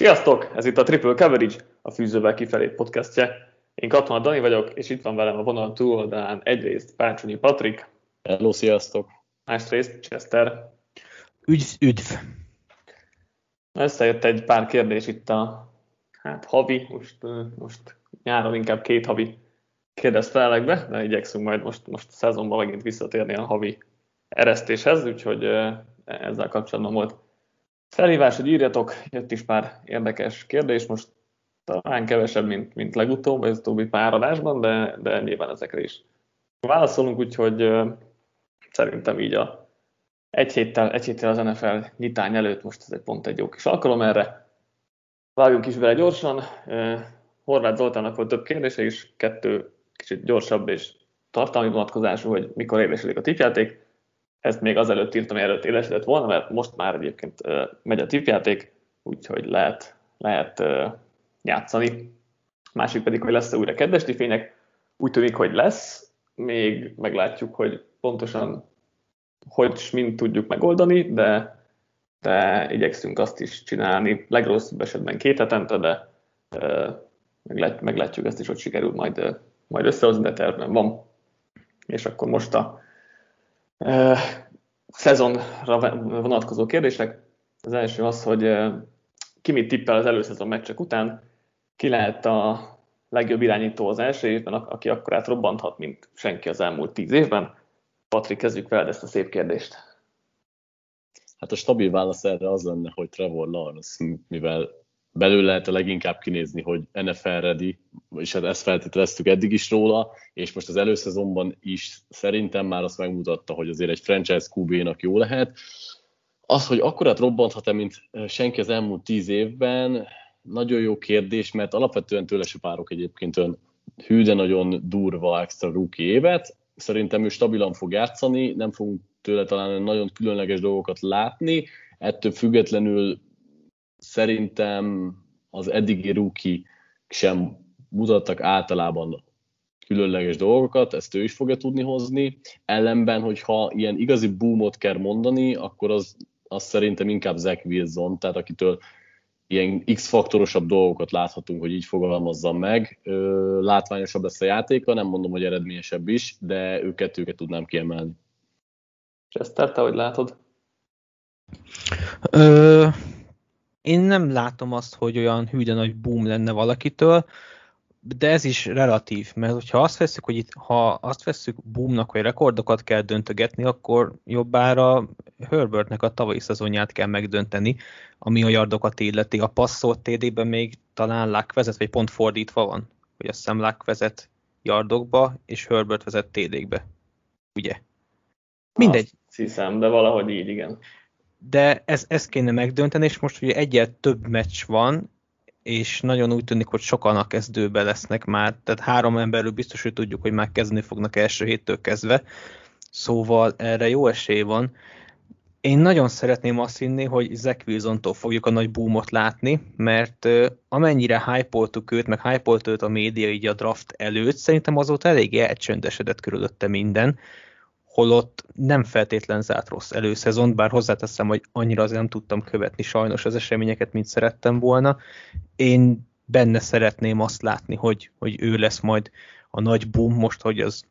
Sziasztok! Ez itt a Triple Coverage, a Fűzővel kifelé podcastje. Én Katona Dani vagyok, és itt van velem a vonal túloldalán egyrészt Pácsonyi Patrik. Hello, sziasztok! Másrészt Chester. Üdv, üdv! Összejött egy pár kérdés itt a hát, havi, most, most nyáron inkább két havi kérdezfelekbe, de igyekszünk majd most, most a szezonban megint visszatérni a havi eresztéshez, úgyhogy ezzel kapcsolatban volt felhívás, hogy írjatok, jött is pár érdekes kérdés, most talán kevesebb, mint, mint legutóbb, ez utóbbi pár adásban, de, de nyilván ezekre is válaszolunk, úgyhogy szerintem így a egy héttel, egy héttel az NFL nyitány előtt most ez egy pont egy jó kis alkalom erre. Vágjunk is bele gyorsan. Horváth Zoltának volt több kérdése is, kettő kicsit gyorsabb és tartalmi vonatkozású, hogy mikor érdeselik a tipjáték. Ezt még azelőtt írtam, hogy előtt élesedett volna, mert most már egyébként megy a tipjáték, úgyhogy lehet, lehet játszani. Másik pedig, hogy lesz-e újra kedves fények. Úgy tűnik, hogy lesz, még meglátjuk, hogy pontosan hogy és mint tudjuk megoldani, de, de igyekszünk azt is csinálni, legrosszabb esetben két hetente, de meglát, meglátjuk ezt is, hogy sikerül majd, majd összehozni, de tervben van. És akkor most a szezonra vonatkozó kérdések. Az első az, hogy ki mit tippel az előszezon meccsek után, ki lehet a legjobb irányító az első évben, aki akkor át robbanthat, mint senki az elmúlt tíz évben. Patrik, kezdjük veled ezt a szép kérdést. Hát a stabil válasz erre az lenne, hogy Trevor Lawrence, mivel belőle lehet a leginkább kinézni, hogy NFL ready, és hát ezt feltételeztük eddig is róla, és most az előszezonban is szerintem már azt megmutatta, hogy azért egy franchise QB-nak jó lehet. Az, hogy akkorát robbanthat-e, mint senki az elmúlt tíz évben, nagyon jó kérdés, mert alapvetően tőle se párok egyébként olyan hű, de nagyon durva extra rookie évet. Szerintem ő stabilan fog játszani, nem fogunk tőle talán nagyon különleges dolgokat látni, ettől függetlenül szerintem az eddigi rookie sem mutattak általában különleges dolgokat, ezt ő is fogja tudni hozni. Ellenben, hogyha ilyen igazi boomot kell mondani, akkor az, az szerintem inkább Zach Wilson, tehát akitől ilyen X-faktorosabb dolgokat láthatunk, hogy így fogalmazzam meg. Látványosabb lesz a játéka, nem mondom, hogy eredményesebb is, de őket, őket tudnám kiemelni. Chester, te hogy látod? Ö, én nem látom azt, hogy olyan hűde nagy boom lenne valakitől, de ez is relatív, mert hogyha azt veszük, hogy itt, ha azt veszük boomnak, hogy rekordokat kell döntögetni, akkor jobbára Herbertnek a tavalyi szezonját kell megdönteni, ami a yardokat illeti. A passzolt TD-ben még talán Luck vezet, vagy pont fordítva van, hogy azt hiszem Luck vezet yardokba, és Herbert vezet TD-kbe. Ugye? Mindegy. Azt hiszem, de valahogy így, igen de ez, ezt kéne megdönteni, és most ugye egyet több meccs van, és nagyon úgy tűnik, hogy sokan a kezdőbe lesznek már, tehát három emberről biztos, hogy tudjuk, hogy már kezdeni fognak első héttől kezdve, szóval erre jó esély van. Én nagyon szeretném azt hinni, hogy Zach Wilson-tól fogjuk a nagy boomot látni, mert amennyire hype őt, meg hype őt a média így a draft előtt, szerintem azóta elég elcsöndesedett körülötte minden, holott nem feltétlen zárt rossz előszezon, bár hozzáteszem, hogy annyira azért nem tudtam követni sajnos az eseményeket, mint szerettem volna. Én benne szeretném azt látni, hogy, hogy ő lesz majd a nagy boom most, hogy az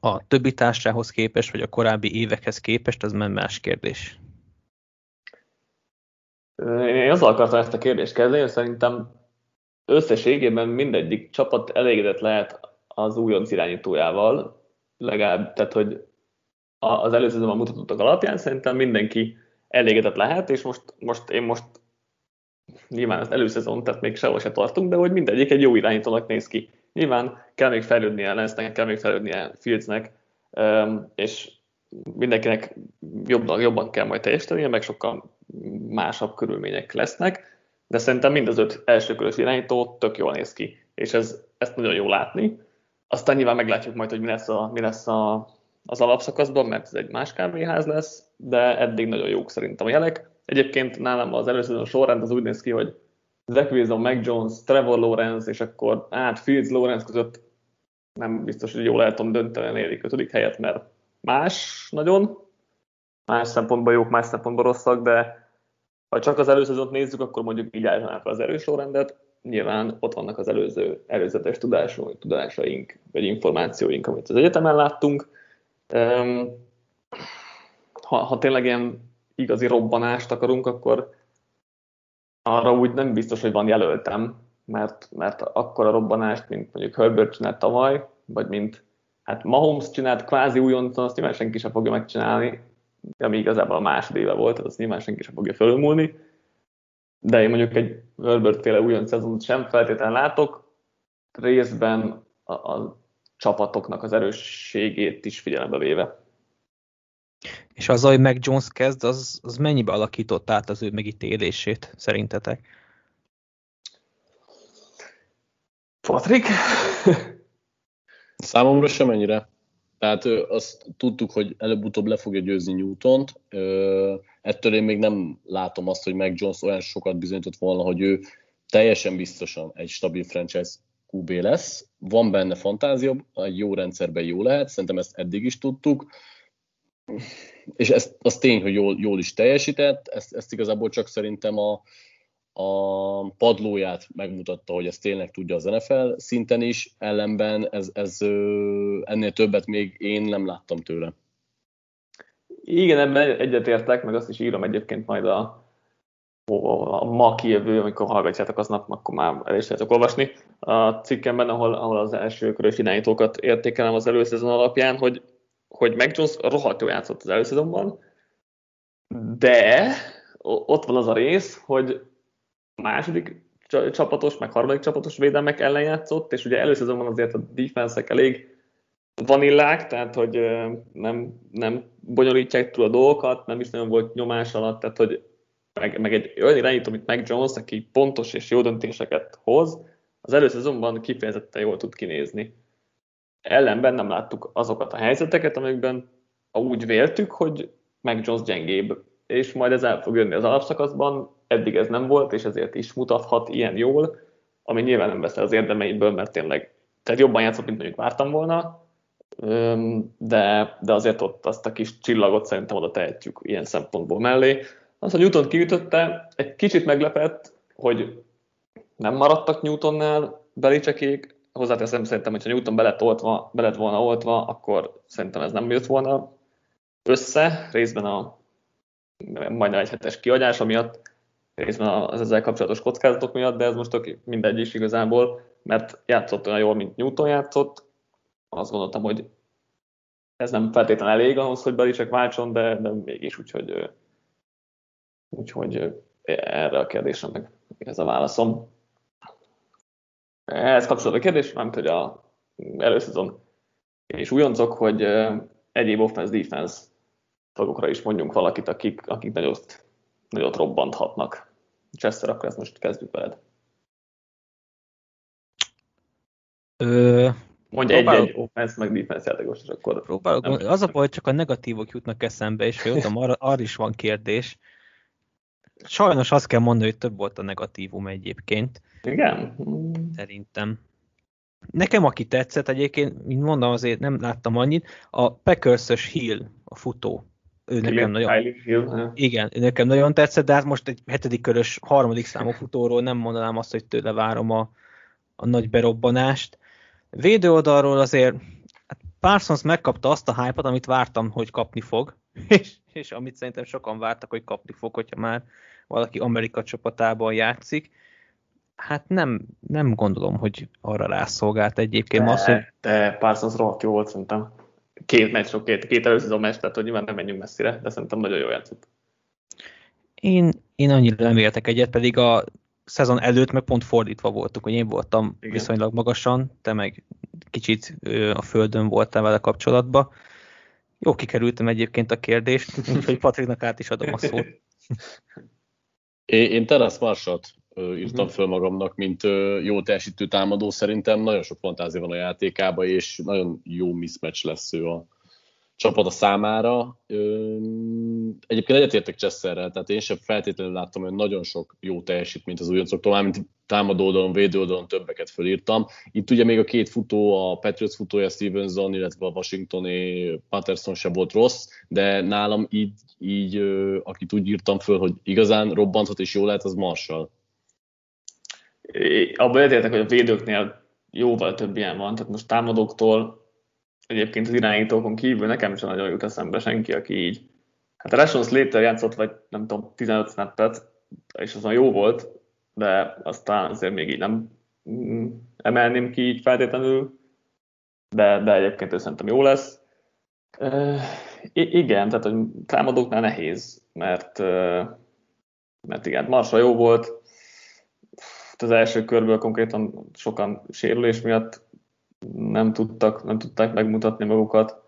a többi társához képest, vagy a korábbi évekhez képest, az már más kérdés. Én azzal akartam ezt a kérdést kezdeni, hogy szerintem összességében mindegyik csapat elégedett lehet az újonc irányítójával, legalább, tehát hogy az előzőzőben mutatottak alapján szerintem mindenki elégedett lehet, és most, most én most nyilván az előszezon, tehát még sehol se tartunk, de hogy mindegyik egy jó irányítónak néz ki. Nyilván kell még fejlődnie Lensnek, kell még fejlődnie Fieldsnek, és mindenkinek jobban, jobban kell majd teljesítenie, meg sokkal másabb körülmények lesznek, de szerintem mind az öt elsőkörös irányító tök jól néz ki, és ez, ezt nagyon jó látni. Aztán nyilván meglátjuk majd, hogy mi lesz a, mi lesz a az alapszakaszban, mert ez egy más kávéház lesz, de eddig nagyon jók szerintem a jelek. Egyébként nálam az előző sorrend az úgy néz ki, hogy Zach Wilson, Mac Jones, Trevor Lawrence, és akkor át Fields Lawrence között nem biztos, hogy jól el tudom dönteni negyedik, ötödik helyet, mert más nagyon, más szempontból jók, más szempontból rosszak, de ha csak az előszezont nézzük, akkor mondjuk így állítanák az erős sorrendet, nyilván ott vannak az előző, előzetes tudások, tudásaink, vagy információink, amit az egyetemen láttunk. Ha, ha tényleg ilyen igazi robbanást akarunk, akkor arra úgy nem biztos, hogy van jelöltem, mert, mert akkor a robbanást, mint mondjuk Herbert csinált tavaly, vagy mint hát Mahomes csinált kvázi újoncon, azt nyilván senki sem fogja megcsinálni, ami igazából a másodéve volt, azt nyilván senki sem fogja fölülmúlni. De én mondjuk egy Herbert féle újon szezont sem feltétlenül látok, részben a, a csapatoknak az erősségét is figyelembe véve. És az, hogy Mac Jones kezd, az, az mennyibe alakított át az ő megítélését, szerintetek? Patrik? Számomra sem ennyire. Tehát azt tudtuk, hogy előbb-utóbb le fogja győzni Newtont. Ettől én még nem látom azt, hogy Mac Jones olyan sokat bizonyított volna, hogy ő teljesen biztosan egy stabil franchise QB lesz. Van benne fantázia, egy jó rendszerben jó lehet, szerintem ezt eddig is tudtuk. És ez, az tény, hogy jól, jól is teljesített, ezt, ezt igazából csak szerintem a, a padlóját megmutatta, hogy ezt tényleg tudja az NFL szinten is, ellenben ez, ez ennél többet még én nem láttam tőle. Igen, ebben egyetértek, meg azt is írom egyébként majd a, a ma kijövő, amikor hallgatjátok aznap, akkor már el is lehetek olvasni a cikkemben, ahol, ahol az első körös irányítókat értékelem az előszezon alapján, hogy, hogy Mac Jones rohadt jó játszott az előszezonban, de ott van az a rész, hogy második csapatos, meg harmadik csapatos védelmek ellen játszott, és ugye előszezonban azért a defense elég vanillák, tehát hogy nem, nem bonyolítják túl a dolgokat, nem is nagyon volt nyomás alatt, tehát hogy meg, meg egy olyan irányító, mint Mac Jones, aki pontos és jó döntéseket hoz, az előszezonban kifejezetten jól tud kinézni. Ellenben nem láttuk azokat a helyzeteket, amikben úgy véltük, hogy Mac Jones gyengébb, és majd ez el fog jönni az alapszakaszban, eddig ez nem volt, és ezért is mutathat ilyen jól, ami nyilván nem veszel az érdemeiből, mert tényleg tehát jobban játszott, mint mondjuk vártam volna, de, de azért ott azt a kis csillagot szerintem oda tehetjük ilyen szempontból mellé. Az, hogy Newton kiütötte, egy kicsit meglepett, hogy nem maradtak Newtonnál belicsekék, hozzáteszem szerintem, hogyha Newton be lett, oltva, be lett volna oltva, akkor szerintem ez nem jött volna össze, részben a majdnem egy hetes kiadása miatt, részben az ezzel kapcsolatos kockázatok miatt, de ez most mindegy is igazából, mert játszott olyan jól, mint Newton játszott. Azt gondoltam, hogy ez nem feltétlenül elég ahhoz, hogy Belicek váltson, de, de mégis úgyhogy, úgyhogy erre a kérdésre meg ez a válaszom. Ehhez kapcsolatban a kérdés, nem hogy a előszezon és újoncok, hogy egyéb offense-defense tagokra is mondjunk valakit, akik, akik nagyot, nagyot robbanthatnak. Chester, akkor ezt most kezdjük veled. Ö, Mondj egy-egy offense meg defense játékos, és akkor... Próbálok, az a baj, csak a negatívok jutnak eszembe, és jöttem, arra, arra is van kérdés. Sajnos azt kell mondani, hogy több volt a negatívum egyébként. Igen? Szerintem. Nekem, aki tetszett egyébként, mint mondom, azért nem láttam annyit, a packers Hill, a futó ő nekem nagyon, igen, ő nekem nagyon tetszett, de hát most egy hetedik körös harmadik számú futóról nem mondanám azt, hogy tőle várom a, a nagy berobbanást. Védő oldalról azért hát Parsons megkapta azt a hype amit vártam, hogy kapni fog, és, és amit szerintem sokan vártak, hogy kapni fog, hogyha már valaki Amerika csapatában játszik. Hát nem, nem gondolom, hogy arra rászolgált egyébként. De, az, hogy... de Parsons rohadt jó volt szerintem két meccs, két, két előző meccs, tehát hogy nyilván nem menjünk messzire, de szerintem nagyon jó játszott. Én, én annyira nem értek egyet, pedig a szezon előtt meg pont fordítva voltunk, hogy én voltam Igen. viszonylag magasan, te meg kicsit a földön voltál vele kapcsolatban. Jó kikerültem egyébként a kérdést, úgyhogy Patriknak át is adom a szót. Én, Terence Marsat írtam uh-huh. föl magamnak, mint jó teljesítő támadó. Szerintem nagyon sok fantázia van a játékában, és nagyon jó mismatch lesz ő a csapata számára. Egyébként egyetértek Csesszerrel, tehát én sem feltétlenül láttam, hogy nagyon sok jó teljesítményt az újoncoktól, mármint támadó oldalon, védő oldalon többeket fölírtam. Itt ugye még a két futó, a Patriots futója Stevenson, illetve a Washingtoni Patterson se volt rossz, de nálam így, így akit úgy írtam föl, hogy igazán robbanthat és jó lehet, az Marshall. Abban egyetértek, hogy a védőknél jóval több ilyen van, tehát most támadóktól egyébként az irányítókon kívül nekem sem nagyon jut eszembe senki, aki így. Hát a Rashon Slater játszott, vagy nem tudom, 15 snappet, és azon jó volt, de aztán azért még így nem mm, emelném ki így feltétlenül, de, de egyébként ő szerintem jó lesz. Uh, igen, tehát hogy támadóknál nehéz, mert, mert igen, Marsa jó volt, az első körből konkrétan sokan sérülés miatt nem tudtak, nem tudták megmutatni magukat.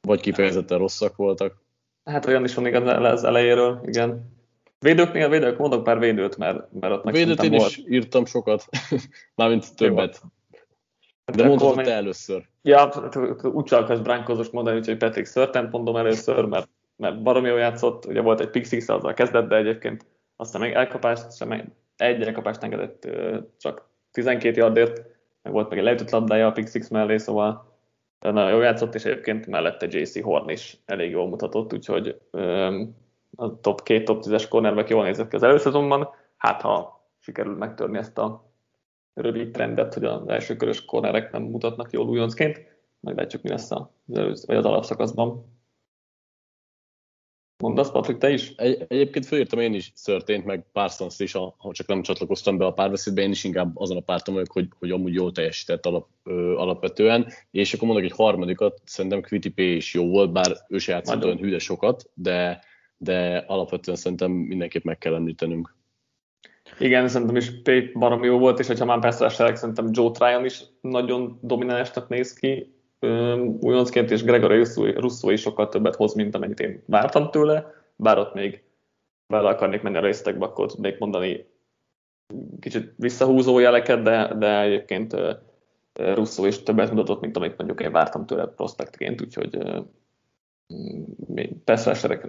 Vagy kifejezetten rosszak voltak. Hát olyan is van igaz az elejéről, igen. Védőknél, védők, mondok pár védőt, mert, mert ott Védőt én volt. is írtam sokat, mármint többet. Hát De mondhatod te először. Ja, hát úgy csalkas bránkozos mondani, úgyhogy Patrick Szörtent mondom először, mert, mert baromi jól játszott, ugye volt egy pick six azzal kezdett, de egyébként aztán még elkapást, sem egy elkapást engedett csak 12 yardért, meg volt meg egy leütött labdája a pick six mellé, szóval nagyon jól játszott, és egyébként mellette JC Horn is elég jól mutatott, úgyhogy a top két, top 10-es cornerback jól nézett ki az előszezonban, hát ha sikerül megtörni ezt a rövid trendet, hogy az első körös cornerek nem mutatnak jól újoncként, meglátjuk mi lesz az, előz, vagy az alapszakaszban. Mondasz, Patrik, te is? Egy, egyébként fölírtam én is szörtént, meg Parsons is, ha csak nem csatlakoztam be a párbeszédbe, én is inkább azon a párton vagyok, hogy, hogy amúgy jól teljesített alap, ö, alapvetően. És akkor mondok egy harmadikat, szerintem P is jó volt, bár ő se játszott olyan hűde sokat, de, de alapvetően szerintem mindenképp meg kell említenünk. Igen, szerintem is P barom jó volt, és ha már persze szerintem Joe Tryon is nagyon dominánsnak néz ki, újoncként, és Gregory Russo is sokkal többet hoz, mint amennyit én vártam tőle, bár ott még bele akarnék menni a részletekbe, akkor tudnék mondani kicsit visszahúzó jeleket, de, de egyébként Russo is többet mutatott, mint amit mondjuk én vártam tőle prospektként, úgyhogy persze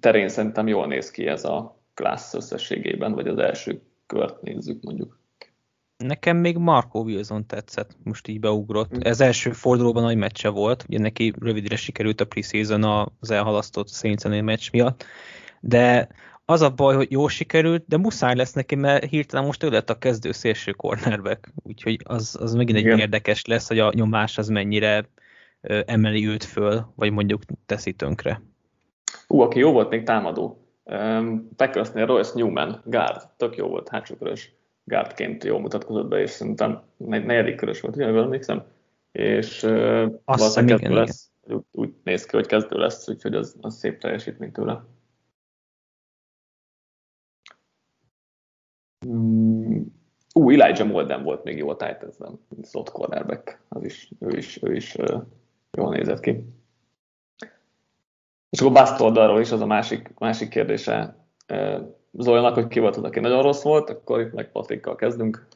terén szerintem jól néz ki ez a klassz összességében, vagy az első kört nézzük mondjuk. Nekem még Marco Wilson tetszett, most így beugrott. Mm. Ez első fordulóban nagy meccse volt, ugye neki rövidre sikerült a preseason az elhalasztott Saints meccs miatt, de az a baj, hogy jó sikerült, de muszáj lesz neki, mert hirtelen most ő lett a kezdő szélső cornerback, úgyhogy az, az megint egy Igen. érdekes lesz, hogy a nyomás az mennyire emeli őt föl, vagy mondjuk teszi tönkre. Ú, aki jó volt még támadó. Um, Packersnél Royce Newman, guard, tök jó volt, hátsó körös gárdként jól mutatkozott be, és szerintem negyedik körös volt, ugye, emlékszem, és uh, valószínűleg kezdő lesz, úgy, úgy néz ki, hogy kezdő lesz, úgyhogy az, az szép teljesítmény tőle. Mm. Ú, Elijah Molden volt még jó a Titansben, slot cornerback, az is, ő is, ő is uh, jól nézett ki. És akkor Bast oldalról is az a másik, másik kérdése uh, Zoljának, hogy ki volt az, aki nagyon rossz volt, akkor itt meg Patrikkal kezdünk.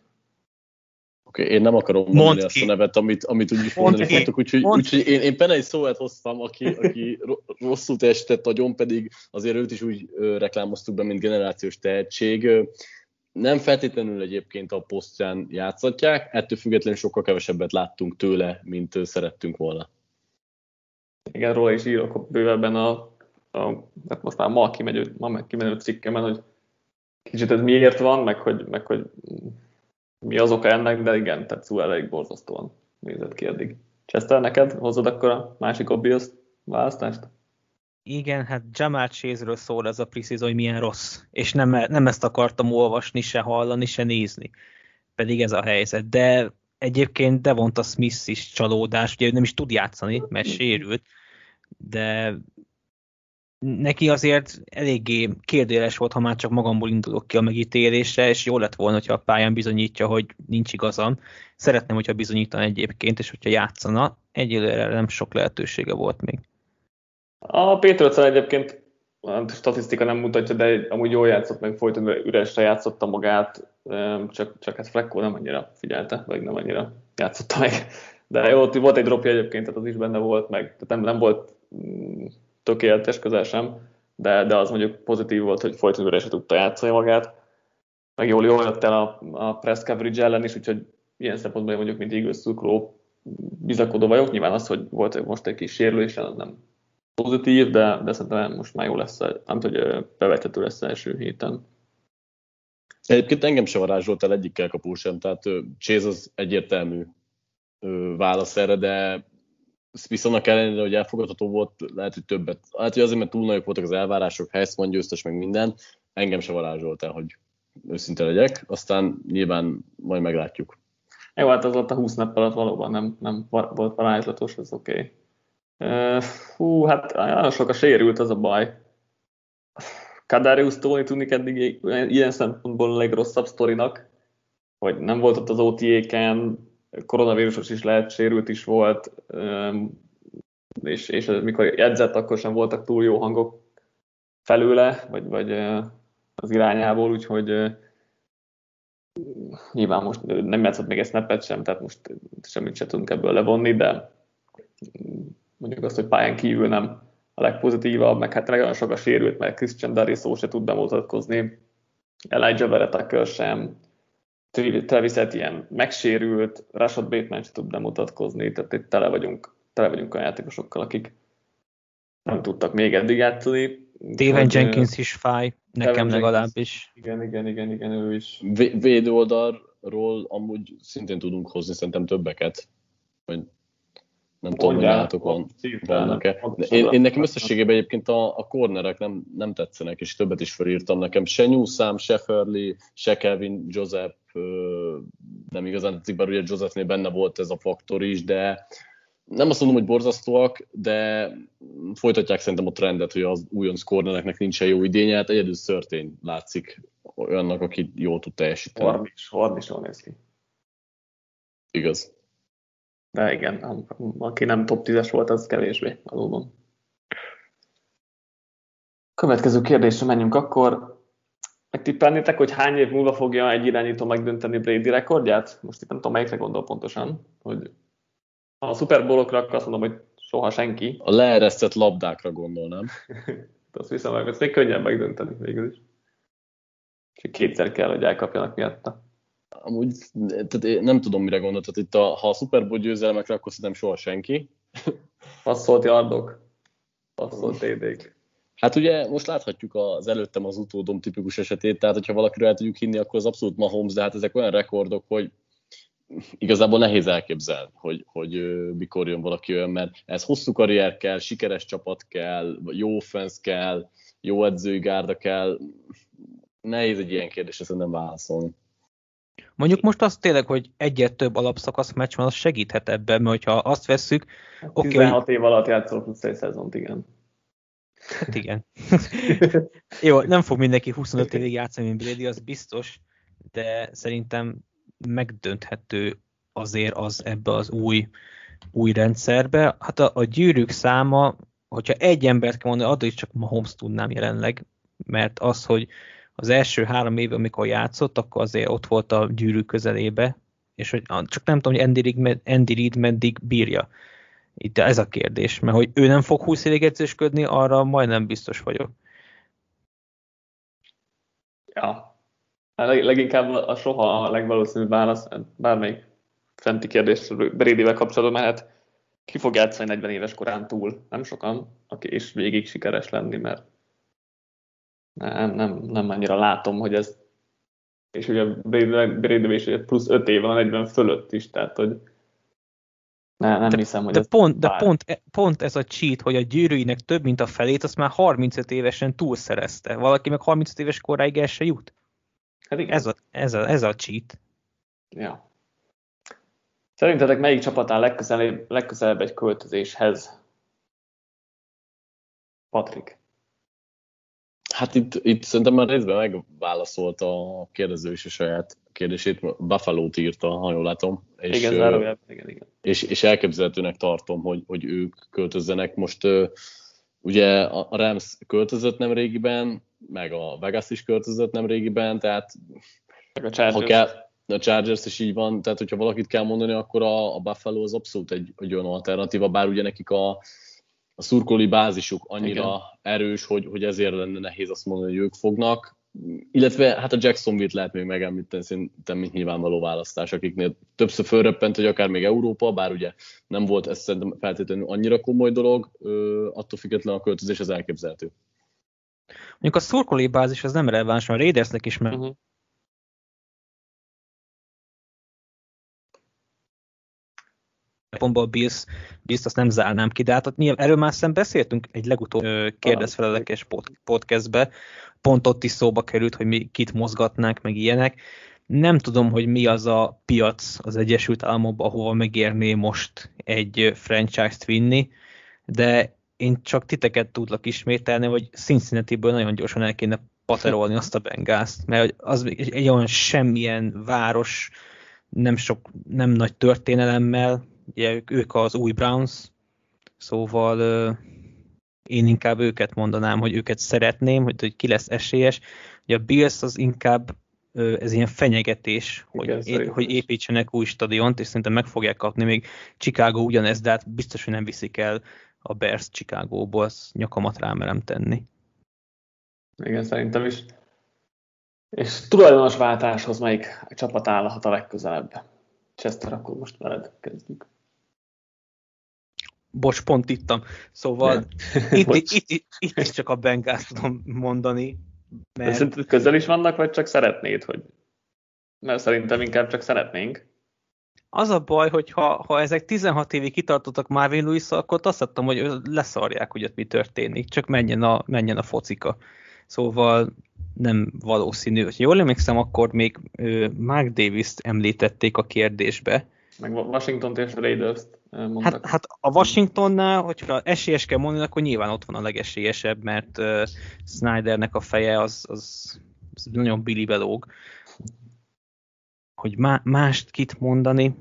Oké, okay, én nem akarom mondani Mondd azt ki. a nevet, amit, amit úgy is mondani fogtok, úgyhogy, úgyhogy én, én Penei szóval hoztam, aki, aki rosszul teljesített nagyon, pedig azért őt is úgy ö, reklámoztuk be, mint generációs tehetség. Nem feltétlenül egyébként a posztján játszatják, ettől függetlenül sokkal kevesebbet láttunk tőle, mint szerettünk volna. Igen, róla is írok bővebben a a, hát most már ma kimegy, ma kimenő cikkemen, hogy kicsit ez miért van, meg hogy, meg hogy mi az oka ennek, de igen, tehát szó elég borzasztóan nézett ki eddig. Chester, neked hozod akkor a másik obvious választást? Igen, hát Jamal Chase-ről szól ez a preseason, hogy milyen rossz. És nem, nem ezt akartam olvasni, se hallani, se nézni. Pedig ez a helyzet. De egyébként Devonta Smith is csalódás, ugye ő nem is tud játszani, mert sérült, de neki azért eléggé kérdéles volt, ha már csak magamból indulok ki a megítélésre, és jó lett volna, hogyha a pályán bizonyítja, hogy nincs igazam. Szeretném, hogyha bizonyítan egyébként, és hogyha játszana. Egyelőre nem sok lehetősége volt még. A Pétrocel egyébként a statisztika nem mutatja, de amúgy jól játszott, meg folyton üresre játszotta magát, csak, csak hát Flecko nem annyira figyelte, vagy nem annyira játszotta meg. De jó, volt egy dropja egyébként, tehát az is benne volt, meg tehát nem, nem volt mm, tökéletes, közel sem, de, de az mondjuk pozitív volt, hogy folyton se tudta játszani magát, meg jól, jól jött el a, a press coverage ellen is, úgyhogy ilyen szempontból mondjuk, mint Eagles szurkoló bizakodó vagyok. Nyilván az, hogy volt most egy kis sérülés, az nem pozitív, de, de szerintem most már jó lesz, nem hogy bevethető lesz első héten. Egyébként engem se varázsolt el egyikkel kapó sem, tehát Chase az egyértelmű válasz erre, de viszont ellenére, hogy elfogadható volt, lehet, hogy többet. Hát, hogy azért, mert túl nagyok voltak az elvárások, Heisman győztes, meg minden, engem se varázsolt el, hogy őszinte legyek, aztán nyilván majd meglátjuk. Jó, hát az ott a 20 nap alatt valóban nem, nem volt varázslatos, az oké. Okay. Hú, hát nagyon sok a sérült, az a baj. Kadarius Tony tűnik eddig ilyen szempontból a legrosszabb sztorinak, hogy nem volt ott az OTA-ken, koronavírusos is lehet, sérült is volt, és, és mikor edzett, akkor sem voltak túl jó hangok felőle, vagy, vagy az irányából, úgyhogy nyilván most nem játszott még egy snappet sem, tehát most semmit sem tudunk ebből levonni, de mondjuk azt, hogy pályán kívül nem a legpozitívabb, meg hát nagyon sok a sérült, mert Christian Dari szó se tud bemutatkozni, Elijah Veretaker sem, Travis ilyen megsérült, Rashad Bateman sem tud bemutatkozni, tehát itt tele vagyunk, tele vagyunk a játékosokkal, akik nem tudtak még eddig játszani. Steven Jenkins is fáj, nekem Steven legalábbis. Igen, igen, igen, igen, ő is. Védő oldalról amúgy szintén tudunk hozni szerintem többeket, hogy nem tudom, hogy nálatok van, vannak-e. Én, én nekem összességében egyébként a, a cornerek nem, nem tetszenek, és többet is felírtam nekem. Se Newsam, se Furley, se Kevin Joseph nem igazán tetszik, bár ugye Josephnél benne volt ez a faktor is, de nem azt mondom, hogy borzasztóak, de folytatják szerintem a trendet, hogy az újonc cornereknek nincsen jó idénye, hát egyedül szörtény látszik olyannak, aki jól tud teljesíteni. Horn is, Horn is jól néz ki. Igaz. De igen, aki nem top 10-es volt, az kevésbé valóban. Következő kérdésre menjünk akkor. Megtippelnétek, hogy hány év múlva fogja egy irányító megdönteni Brady rekordját? Most itt nem tudom, melyikre gondol pontosan, hogy a Super Bowl-okra, azt mondom, hogy soha senki. A leeresztett labdákra gondolnám. azt viszem meg, ezt még könnyebb megdönteni végül is. És kétszer kell, hogy elkapjanak miatta. Amúgy tehát nem tudom, mire gondolt. Tehát itt a, ha a Super Bowl győzelmekre, akkor szerintem soha senki. Passzolt yardok, passzolt TD-k. Hát ugye most láthatjuk az előttem az utódom tipikus esetét, tehát hogyha valakiről el tudjuk hinni, akkor az abszolút Mahomes, de hát ezek olyan rekordok, hogy igazából nehéz elképzelni, hogy, hogy mikor jön valaki olyan, mert ez hosszú karrier kell, sikeres csapat kell, jó offense kell, jó edzői gárda kell. Nehéz egy ilyen kérdésre szerintem válaszolni. Mondjuk most az tényleg, hogy egyet több alapszakasz meccs van, az segíthet ebben, mert ha azt vesszük... Hát okay, 16 hogy... év alatt játszol plusz egy szezont, igen. Hát igen. Jó, nem fog mindenki 25 évig játszani, mint Brady, az biztos, de szerintem megdönthető azért az ebbe az új, új rendszerbe. Hát a, a gyűrűk száma, hogyha egy embert kell mondani, addig csak Mahomes tudnám jelenleg, mert az, hogy az első három év, amikor játszott, akkor azért ott volt a gyűrű közelébe, és hogy csak nem tudom, hogy Andy Reid, Andy Reid meddig bírja. Itt ez a kérdés, mert hogy ő nem fog 20 évig edzősködni, arra majdnem biztos vagyok. Ja, leginkább a soha a legvalószínűbb válasz, bármelyik fenti kérdés Bradyvel kapcsolatban mehet, ki fog játszani 40 éves korán túl? Nem sokan, aki is végig sikeres lenni, mert nem, nem, nem annyira látom, hogy ez és ugye Brady is plusz 5 év van a 40 fölött is, tehát hogy ne, nem de, hiszem, hogy de, pont, de pont, e- pont ez a cheat, hogy a gyűrűinek több mint a felét, azt már 35 évesen túlszerezte. Valaki meg 35 éves koráig el se jut. Hát igen. Ez a, ez a, ez a cheat. Ja. Szerintetek melyik csapat áll legközelebb, legközelebb egy költözéshez? Patrik. Hát itt, itt szerintem már részben megválaszolt a kérdező is a saját kérdését. Buffalo-t írta, ha jól látom. És, igen, zárójában, igen, igen. És, és elképzelhetőnek tartom, hogy, hogy ők költözzenek. Most ugye a Rams költözött nem régiben, meg a Vegas is költözött nem régiben, tehát meg a Chargers. ha kell, a Chargers is így van, tehát hogyha valakit kell mondani, akkor a, a Buffalo az abszolút egy, egy olyan alternatíva, bár ugye nekik a a szurkolói bázisuk annyira Igen. erős, hogy, hogy ezért lenne nehéz azt mondani, hogy ők fognak. Illetve hát a Jacksonville-t lehet még megemlíteni, szerintem mint nyilvánvaló választás, akiknél többször fölröppent, hogy akár még Európa, bár ugye nem volt ez szerintem feltétlenül annyira komoly dolog, attól függetlenül a költözés az elképzelhető. Mondjuk a szurkolói bázis az nem releváns, mert a Raidersnek is meg uh-huh. Pontból Bills, Bills azt nem zárnám ki, de hát nyilván, erről már szem beszéltünk egy legutóbb kérdezfelelekes podcastbe, pont ott is szóba került, hogy mi kit mozgatnánk, meg ilyenek. Nem tudom, hogy mi az a piac az Egyesült Államokban, ahova megérné most egy franchise-t vinni, de én csak titeket tudlak ismételni, hogy Cincinnati-ből nagyon gyorsan el kéne paterolni azt a Bengázt, mert az egy olyan semmilyen város, nem sok, nem nagy történelemmel, ugye ők, ők az új Browns, szóval én inkább őket mondanám, hogy őket szeretném, hogy, hogy ki lesz esélyes. Ugye a Bills az inkább ez ilyen fenyegetés, Igen, hogy, é, hogy építsenek új stadiont, és szerintem meg fogják kapni még Chicago ugyanezt, de hát biztos, hogy nem viszik el a Bears Chicago-ból, azt nyakamat rámerem tenni. Igen, szerintem is. És tulajdonos váltáshoz melyik csapat állhat a legközelebb? Chester, akkor most veled kezdjük. Bocs, pont ittam. Szóval itt, itt, itt, itt, is csak a Bengals tudom mondani. Mert... Szerinted közel is vannak, vagy csak szeretnéd, hogy... Mert szerintem inkább csak szeretnénk. Az a baj, hogy ha, ha ezek 16 évig kitartottak Marvin lewis akkor azt adtam, hogy leszarják, hogy ott mi történik, csak menjen a, menjen a focika. Szóval nem valószínű. Ha jól emlékszem, akkor még Mark Davis-t említették a kérdésbe. Meg Washington és Raiders-t. Hát, hát a Washingtonnál, hogyha esélyes kell mondani, akkor nyilván ott van a legesélyesebb, mert uh, Snydernek a feje az, az, az nagyon bilibelóg. Hogy má, mást kit mondani?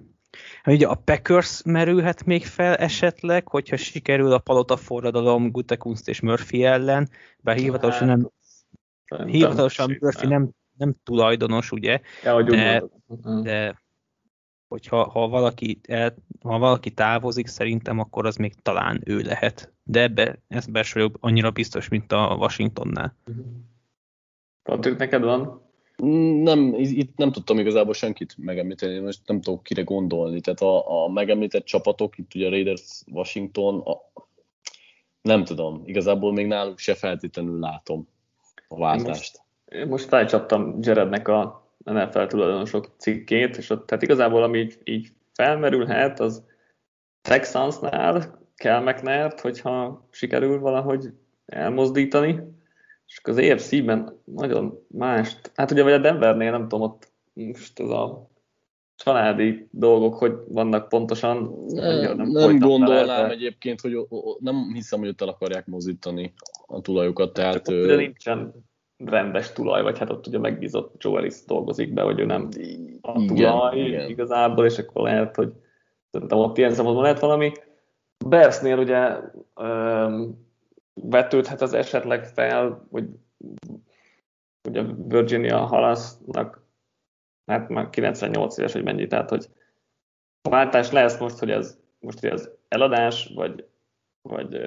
Hát ugye a Packers merülhet még fel esetleg, hogyha sikerül a palota forradalom Gutekunst és Murphy ellen, bár hivatalosan nem, hivatalosan Murphy nem, nem tulajdonos, ugye? Ja, de, de hogyha ha valaki, el, ha valaki távozik, szerintem akkor az még talán ő lehet. De ebbe, ez belső annyira biztos, mint a Washingtonnál. Patrik, neked van? Nem, itt nem tudtam igazából senkit megemlíteni, most nem tudok kire gondolni. Tehát a, a megemlített csapatok, itt ugye Raiders, Washington, a, nem tudom, igazából még náluk se feltétlenül látom a váltást. Én most, most felcsaptam Jarednek a NFL tulajdonosok cikkét, és ott tehát igazából ami így, így felmerülhet, az Texansnál kell McNair-t, hogyha sikerül valahogy elmozdítani, és az EFC-ben nagyon mást, hát ugye vagy a Denvernél nem tudom, ott most ez a családi dolgok, hogy vannak pontosan. Nem, nem, nem gondolnám el, egyébként, hogy nem hiszem, hogy ott el akarják mozdítani a tulajokat. Tehát, ő... nincsen rendes tulaj, vagy hát ott ugye megbízott Joe Ellis dolgozik be, hogy ő nem a tulaj igen, igen. igazából, és akkor lehet, hogy szerintem ott ilyen szempontból lehet valami. Bersnél ugye um, vetődhet az esetleg fel, hogy ugye Virginia halasznak hát már 98 éves, hogy mennyi, tehát hogy a váltás lesz most, hogy ez most hogy ez eladás, vagy, vagy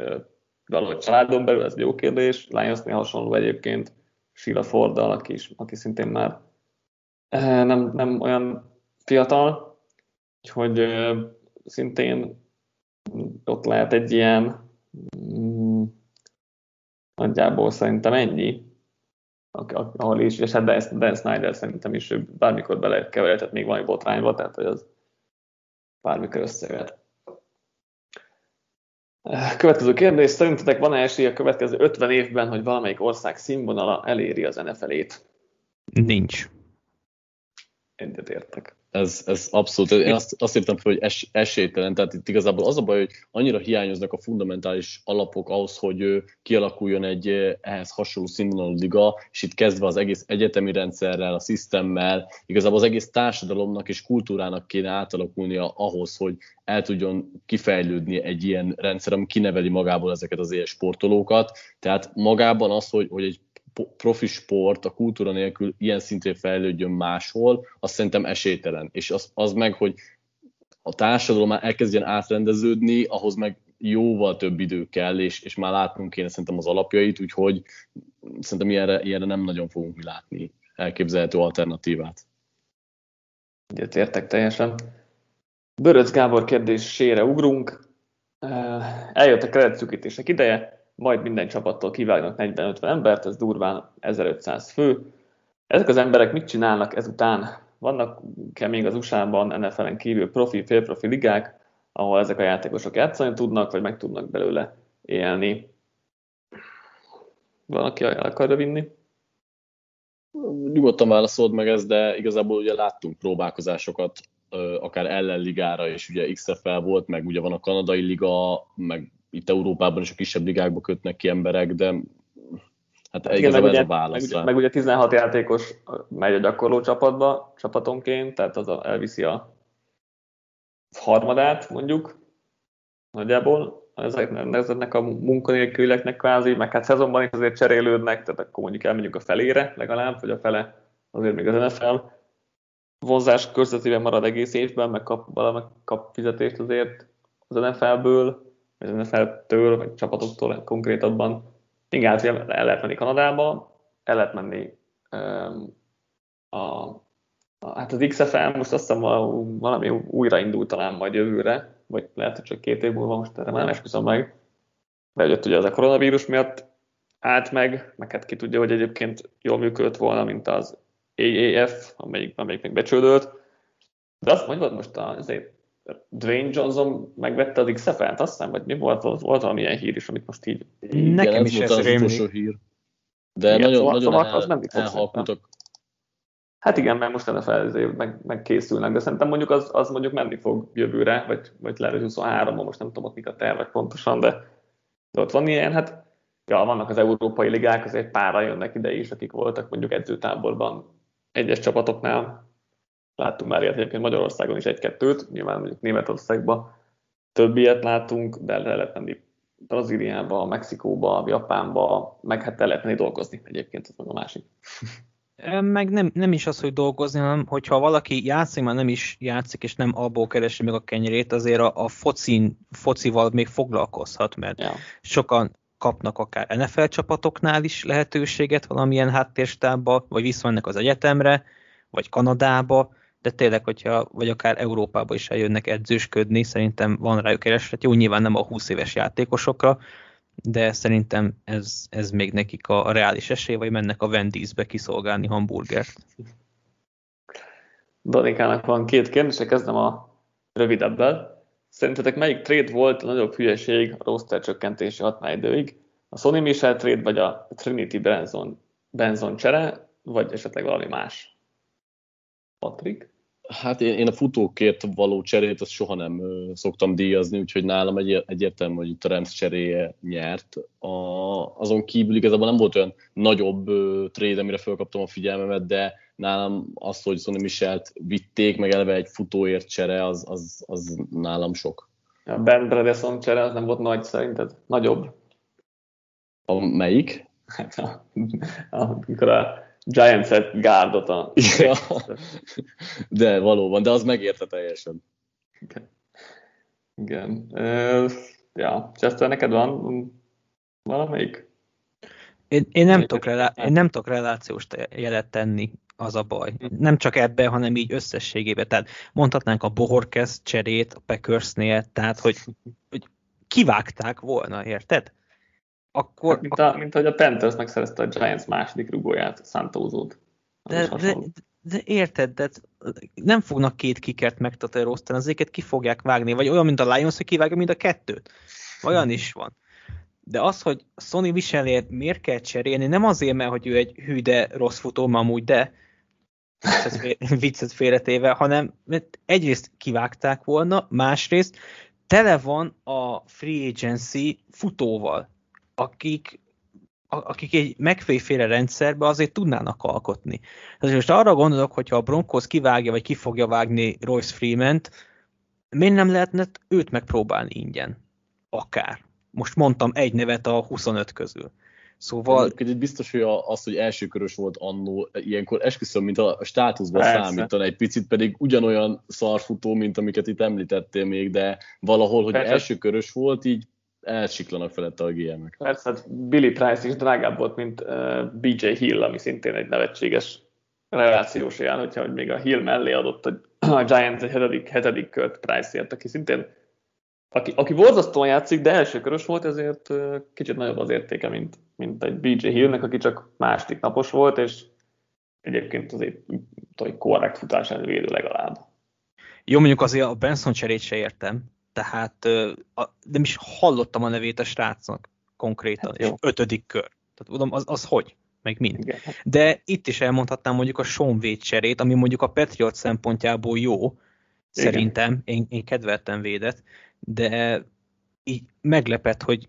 valahogy családon belül, ez jó kérdés. Lionsnél hasonló egyébként Sheila Forddal, aki, is, aki szintén már eh, nem, nem olyan fiatal, úgyhogy szintén ott lehet egy ilyen mm, nagyjából szerintem ennyi, ahol is, és hát Dan, Dan Snyder szerintem is bármikor bele keveredhet még valami botrányba, tehát hogy az bármikor összejöhet. Következő kérdés, szerintetek van-e esély a következő 50 évben, hogy valamelyik ország színvonala eléri az NFL-ét? Nincs. Értek ez, ez abszolút, én azt, azt fel, hogy es, esélytelen, tehát itt igazából az a baj, hogy annyira hiányoznak a fundamentális alapok ahhoz, hogy kialakuljon egy ehhez hasonló színvonalú liga, és itt kezdve az egész egyetemi rendszerrel, a szisztemmel, igazából az egész társadalomnak és kultúrának kéne átalakulnia ahhoz, hogy el tudjon kifejlődni egy ilyen rendszer, ami kineveli magából ezeket az ilyen sportolókat. Tehát magában az, hogy, hogy egy profi sport a kultúra nélkül ilyen szintre fejlődjön máshol, azt szerintem esélytelen. És az, az meg, hogy a társadalom már elkezdjen átrendeződni, ahhoz meg jóval több idő kell, és, és már látnunk kéne szerintem az alapjait, úgyhogy szerintem ilyenre, ilyenre nem nagyon fogunk mi látni elképzelhető alternatívát. Egyet értek teljesen. Böröc Gábor kérdésére ugrunk. Eljött a keretszűkítések ideje, majd minden csapattól kivágnak 40-50 embert, ez durván 1500 fő. Ezek az emberek mit csinálnak ezután? Vannak-e még az USA-ban NFL-en kívül profi, félprofi ligák, ahol ezek a játékosok játszani tudnak, vagy meg tudnak belőle élni? Van, aki el akarja vinni? Nyugodtan válaszold meg ezt, de igazából ugye láttunk próbálkozásokat akár ellenligára, és ugye XFL volt, meg ugye van a kanadai liga, meg itt Európában is a kisebb ligákba kötnek ki emberek, de hát Igen, igazából ez ugye, a válasz. Meg, meg ugye 16 játékos megy a gyakorló csapatba, csapatonként, tehát az a, elviszi a harmadát mondjuk, nagyjából ezeknek, a munkanélküleknek kvázi, meg hát szezonban is azért cserélődnek, tehát akkor mondjuk elmegyünk a felére legalább, vagy a fele azért még az NFL vonzás körzetében marad egész évben, meg kap, valamely kap fizetést azért az NFL-ből, az NFL-től, vagy csapatoktól konkrétabban. Igen, hát el lehet menni Kanadába, el lehet menni um, a, a, hát az XFL most azt hiszem valami újraindult talán majd jövőre, vagy lehet, hogy csak két év múlva, most erre már esküszöm meg. De hogy ugye ez a koronavírus miatt állt meg, meg hát ki tudja, hogy egyébként jól működött volna, mint az AAF, amelyik, amelyik még becsődölt. De azt mondod most azért Dwayne Johnson megvette az XFL-t, azt hiszem, vagy mi volt, volt, volt valami ilyen hír is, amit most így... Nekem Igen, is ez az utolsó hír. De Igen, nagyon, szóval, nagyon szóval el, az nem elhalkultak. Hát igen, mert most NFL meg, meg készülnek, de szerintem mondjuk az, az mondjuk menni fog jövőre, vagy, vagy lehet, hogy 23-ban, most nem tudom ott mik a tervek pontosan, de, de ott van ilyen, hát ja, vannak az európai ligák, azért pára jönnek ide is, akik voltak mondjuk edzőtáborban egyes csapatoknál. Láttunk már ilyet egyébként Magyarországon is egy-kettőt, nyilván mondjuk Németországban több ilyet látunk, de le lehet menni Brazíliába, Mexikóba, Japánba, meg hát el lehet menni dolgozni egyébként, ez a másik. Meg nem, nem is az, hogy dolgozni, hanem hogyha valaki játszik, már nem is játszik, és nem abból keresi meg a kenyerét, azért a, a focin, focival még foglalkozhat, mert ja. sokan kapnak akár NFL csapatoknál is lehetőséget valamilyen háttérstábba, vagy visszamennek az egyetemre, vagy Kanadába, de tényleg, hogyha, vagy akár Európába is eljönnek edzősködni, szerintem van rájuk kereslet. Jó, nyilván nem a 20 éves játékosokra, de szerintem ez, ez még nekik a, reális esély, vagy mennek a Wendy'sbe kiszolgálni hamburgert. Danikának van két kérdése, kezdem a rövidebbel. Szerintetek melyik trade volt a nagyobb hülyeség a roster csökkentési határidőig? A Sony Michel trade, vagy a Trinity Benzon, Benzon csere, vagy esetleg valami más? Patrik? Hát én, én a futókért való cserét azt soha nem ö, szoktam díjazni, úgyhogy nálam egy, egyértelmű, hogy itt a Rams cseréje nyert. A, azon kívül igazából nem volt olyan nagyobb ö, trade, amire felkaptam a figyelmemet, de nálam az, hogy Sonny Michelt vitték, meg eleve egy futóért csere, az, az, az nálam sok. A Ben Bredesen csere az nem volt nagy szerinted? Nagyobb? A melyik? Hát a, amikor a Giants-et gárdot a... Ja. De valóban, de az megérte teljesen. Igen. Igen. Uh, ja, Chester, neked van valamelyik? Én, én, nem tudok relá- én nem tudok relációs jelet tenni, az a baj. Nem csak ebbe, hanem így összességében. Tehát mondhatnánk a Bohorkesz cserét a Packersnél, tehát hogy, hogy kivágták volna, érted? Akkor, hát, mint, a, mint hogy a Panthers megszerezte a Giants második rugóját, Santózót. De, de, de érted, de nem fognak két kikert megtatároztani, az éket ki fogják vágni, vagy olyan, mint a Lions, hogy kivágja mind a kettőt. Olyan is van. De az, hogy Sony Michelért miért kell cserélni, nem azért, mert hogy ő egy hű, de rossz futó, amúgy, de viccet félretéve, hanem mert egyrészt kivágták volna, másrészt tele van a free agency futóval akik, akik egy megféféle rendszerbe azért tudnának alkotni. Tehát most arra gondolok, hogyha a Broncos kivágja, vagy ki fogja vágni Royce Freeman-t, miért nem lehetne őt megpróbálni ingyen? Akár. Most mondtam egy nevet a 25 közül. Szóval... Egyébként biztos, hogy az, hogy elsőkörös volt annó, ilyenkor esküszöm, mint a státuszban számítan egy picit, pedig ugyanolyan szarfutó, mint amiket itt említettél még, de valahol, hogy Persze. elsőkörös volt, így elsiklanak felette a GM-ek. Persze, hát Billy Price is drágább volt, mint uh, BJ Hill, ami szintén egy nevetséges relációs ilyen, hogyha hogy még a Hill mellé adott a, a Giants egy hetedik, hetedik kört Price-ért, aki szintén aki, aki borzasztóan játszik, de elsőkörös volt, ezért kicsit nagyobb az értéke, mint, mint egy BJ Hillnek, aki csak második napos volt, és egyébként azért egy korrekt futásán védő legalább. Jó, mondjuk azért a Benson cserét se értem, tehát nem is hallottam a nevét a srácnak konkrétan, hát és ötödik kör. Tehát tudom, az, az hogy? Meg mind. Igen. De itt is elmondhatnám mondjuk a Sean Wade cserét, ami mondjuk a Patriot szempontjából jó, Igen. szerintem, én, én kedveltem védet, de így meglepett, hogy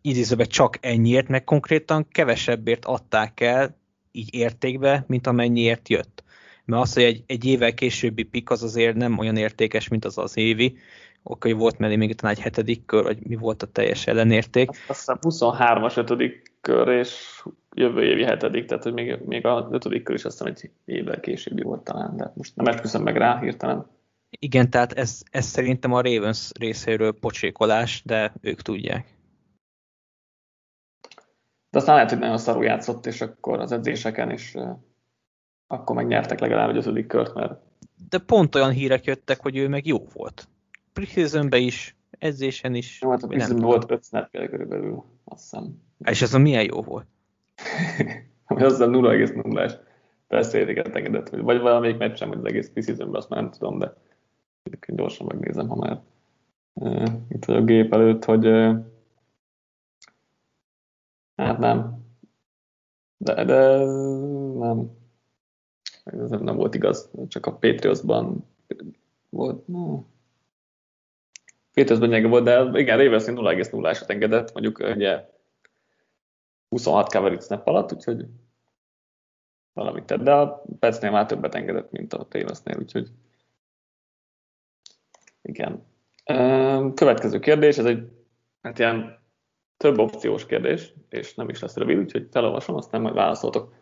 idézőben csak ennyiért, meg konkrétan kevesebbért adták el így értékbe, mint amennyiért jött. Mert az, hogy egy, egy évvel későbbi pik az azért nem olyan értékes, mint az az évi, oké, volt mellé még talán egy hetedik kör, vagy mi volt a teljes ellenérték. Azt hiszem 23-as ötödik kör, és jövő évi hetedik, tehát hogy még, még a ötödik kör is azt hiszem egy évvel későbbi volt talán, de most nem esküszöm meg rá hirtelen. Igen, tehát ez, ez szerintem a Ravens részéről pocsékolás, de ők tudják. De aztán lehet, hogy nagyon szarul játszott, és akkor az edzéseken is akkor megnyertek legalább egy ötödik kört, mert... De pont olyan hírek jöttek, hogy ő meg jó volt. Preseason is, edzésen is. Jó, hát a preseason volt 5 snap körülbelül, azt hiszem. És ez a milyen jó volt? Ami azzal 0,0-es persze engedett, vagy valamelyik meccsen, vagy az egész preseasonben, azt már nem tudom, de gyorsan megnézem, ha már uh, itt a gép előtt, hogy uh, hát nem. De, de nem. Ez nem volt igaz, csak a Patriotsban volt. No. Patriotsban nyege volt, de igen, Ravens 0,0-ásat engedett, mondjuk ugye 26 coverage snap alatt, úgyhogy valamit tett, de a Petsnél már többet engedett, mint a Ravensnél, úgyhogy igen. Következő kérdés, ez egy hát ilyen több opciós kérdés, és nem is lesz rövid, úgyhogy felolvasom, aztán majd válaszoltok.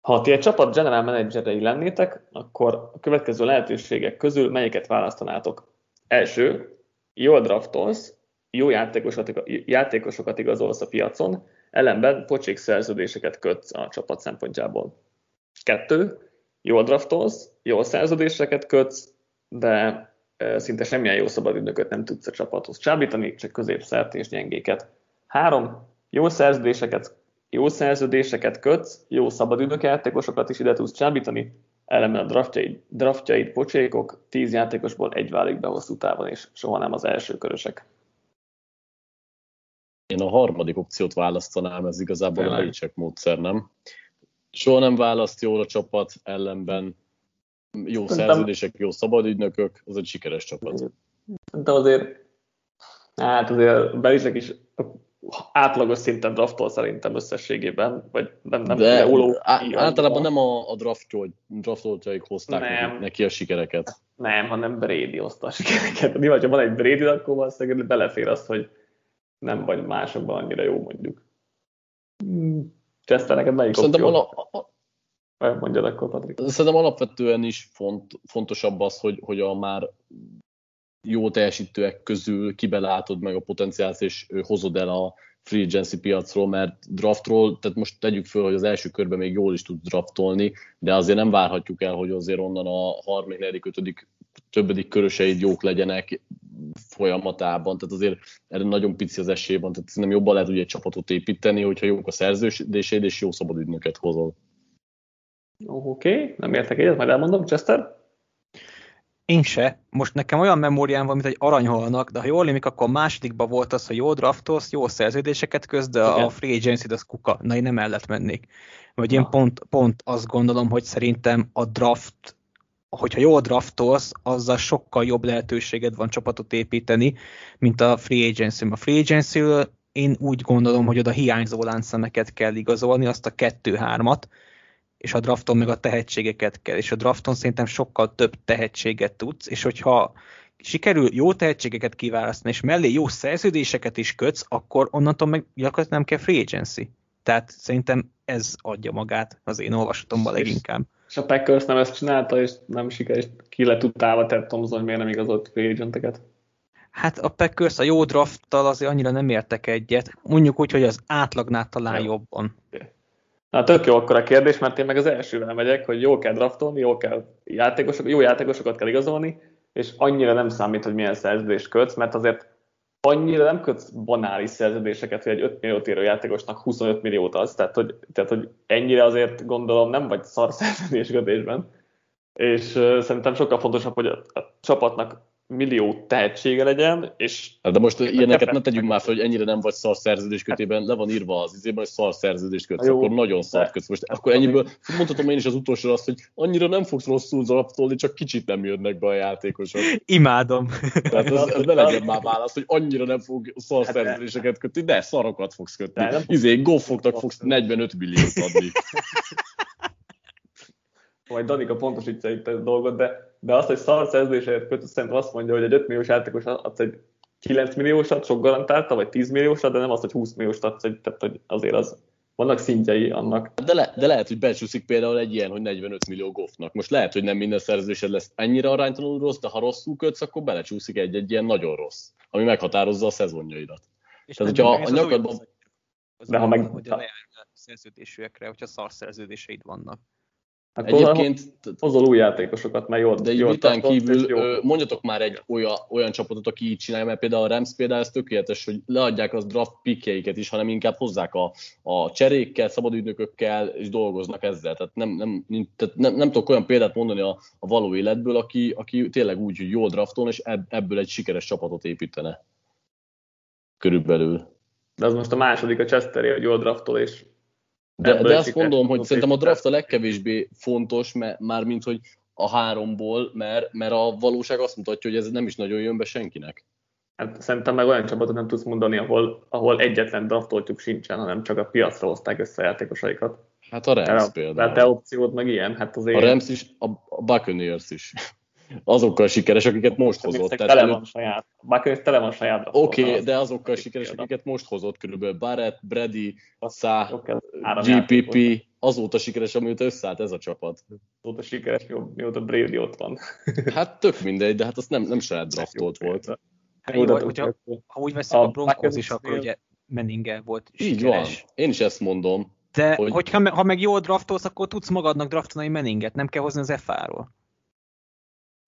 Ha ti egy csapat general managerei lennétek, akkor a következő lehetőségek közül melyiket választanátok? Első, jól draftolsz, jó játékosokat, játékosokat igazolsz a piacon, ellenben pocsék szerződéseket kötsz a csapat szempontjából. Kettő, jól draftolsz, jó szerződéseket kötsz, de szinte semmilyen jó szabadidőket nem tudsz a csapathoz csábítani, csak középszert és gyengéket. Három, jó szerződéseket, jó szerződéseket kötsz, jó szabadidők játékosokat is ide tudsz csábítani, ellenben a draftjaid, draftjaid pocsékok, tíz játékosból egy válik be hosszú távon, és soha nem az első körösek. Én a harmadik opciót választanám, ez igazából Tényleg. a Belichick módszer, nem? Soha nem választ jól a csapat, ellenben jó Szerintem... szerződések, jó szabadügynökök, az egy sikeres csapat. De azért, hát azért Belisek is átlagos szinten draftol szerintem összességében, vagy nem, nem de uló, általában nem a, a draftoltjaik hozták nem. neki a sikereket. Nem, hanem Brady hozta a sikereket. Mi vagy, ha van egy Brady, akkor valószínűleg belefér az, hogy nem vagy másokban annyira jó mondjuk. Chester, neked melyik Szerintem a, a, Mondjad akkor, Patrik. Szerintem alapvetően is font, fontosabb az, hogy, hogy a már jó teljesítőek közül kibelátod meg a potenciált, és hozod el a free agency piacról, mert draftról, tehát most tegyük föl, hogy az első körben még jól is tud draftolni, de azért nem várhatjuk el, hogy azért onnan a harmadik, negyedik, ötödik, többedik köröseid jók legyenek folyamatában, tehát azért erre nagyon pici az esély van, tehát nem jobban lehet ugye egy csapatot építeni, hogyha jók a szerződéseid, és jó szabadügynöket hozol. Oké, okay, nem értek egyet, majd elmondom. Chester? Én se. Most nekem olyan memóriám van, mint egy aranyhalnak, de ha jól émik, akkor másodikban volt az, hogy jó draftolsz, jó szerződéseket köz, de Igen. a free agency az kuka. Na, én nem mellett mennék. Vagy én pont, pont azt gondolom, hogy szerintem a draft, hogyha jól draftolsz, azzal sokkal jobb lehetőséged van csapatot építeni, mint a free agency. A free agency én úgy gondolom, hogy oda hiányzó láncszemeket kell igazolni, azt a kettő-hármat, és a drafton meg a tehetségeket kell, és a drafton szerintem sokkal több tehetséget tudsz, és hogyha sikerül jó tehetségeket kiválasztani, és mellé jó szerződéseket is kötsz, akkor onnantól meg gyakorlatilag nem kell free agency. Tehát szerintem ez adja magát az én olvasatomban leginkább. És a Packers nem ezt csinálta, és nem sikerült, ki lett utálva Ted Thompson, hogy miért nem igazolt free agenteket. Hát a Packers a jó drafttal azért annyira nem értek egyet. Mondjuk úgy, hogy az átlagnál talán jó. jobban. Na, tök jó akkor a kérdés, mert én meg az elsővel megyek, hogy jól kell draftolni, jól kell játékosok, jó játékosokat kell igazolni, és annyira nem számít, hogy milyen szerződést kötsz, mert azért annyira nem kötsz banális szerződéseket, hogy egy 5 milliót érő játékosnak 25 milliót az, tehát hogy, tehát, hogy ennyire azért gondolom nem vagy szar szerződéskötésben, és uh, szerintem sokkal fontosabb, hogy a, a csapatnak millió tehetsége legyen, és... Hát de most ilyeneket ne tegyünk már fel, hogy ennyire nem vagy szar szerződéskötében, le van írva az izében, hogy szar szerződéskötsz, akkor nagyon szar kötsz. Most akkor ennyiből mondhatom én is az utolsó azt, hogy annyira nem fogsz rosszul zaraptolni, csak kicsit nem jönnek be a játékosok. Imádom. Tehát ez, ez ne legyen már válasz, hogy annyira nem fog szar hát szerződéseket kötni, de szarokat fogsz kötni. Izé, goffoknak fogsz 45 milliót adni. Majd Danika pontosítja itt a dolgot, de, de azt, hogy szar szerződésért kötött, szerintem azt mondja, hogy egy 5 milliós játékos adsz egy 9 milliósat, sok garantálta, vagy 10 milliósat, de nem azt, hogy 20 milliósat adsz, egy, tehát hogy azért az vannak szintjei annak. De, le, de lehet, hogy becsúszik például egy ilyen, hogy 45 millió goffnak. Most lehet, hogy nem minden szerződésed lesz ennyire aránytalanul rossz, de ha rosszul kötsz, akkor belecsúszik egy-egy ilyen nagyon rossz, ami meghatározza a szezonjaidat. És Tehát, hogyha a nyakadban... De ha meg... Hogy a szerződésűekre, hogyha szar szerződéseid vannak. Akkor Egyébként hozol új játékosokat, mert jól De egy után kívül jó. mondjatok már egy olyan, olyan csapatot, aki így csinálja, mert például a Rams például ez tökéletes, hogy leadják az draft pickjeiket is, hanem inkább hozzák a, a cserékkel, szabadügynökökkel, és dolgoznak ezzel. Tehát nem, nem, nem, tehát nem, nem tudok olyan példát mondani a, a való életből, aki, aki tényleg úgy, hogy jól draftol, és ebből egy sikeres csapatot építene. Körülbelül. De az most a második a Chester, hogy jól draftol, és de, de azt mondom, hogy szerintem a draft a legkevésbé fontos, mert már mint hogy a háromból, mert, mert a valóság azt mutatja, hogy ez nem is nagyon jön be senkinek. Hát szerintem meg olyan csapatot nem tudsz mondani, ahol, ahol egyetlen draftoltjuk sincsen, hanem csak a piacra hozták össze a játékosaikat. Hát a Rams például. Hát te opciót meg ilyen, hát azért... A Rams is, a, a Buccaneers is azokkal sikeres, akiket most hozott. Tehát tele van saját. Buccaneers tele van saját. Oké, okay, de azokkal sikeres, akiket most hozott körülbelül. Barrett, Brady, Szá, GPP, azóta sikeres, amióta összeállt ez a csapat. Azóta sikeres, mióta Brady ott van. hát tök mindegy, de hát azt nem, nem saját draftolt volt. Hát jó, hogyha, ha úgy veszik a, a Broncos is, akkor ugye Menninge volt sikeres. Így van, én is ezt mondom. De hogy... hogyha ha meg jól draftolsz, akkor tudsz magadnak draftolni Menninget, nem kell hozni az FA-ról.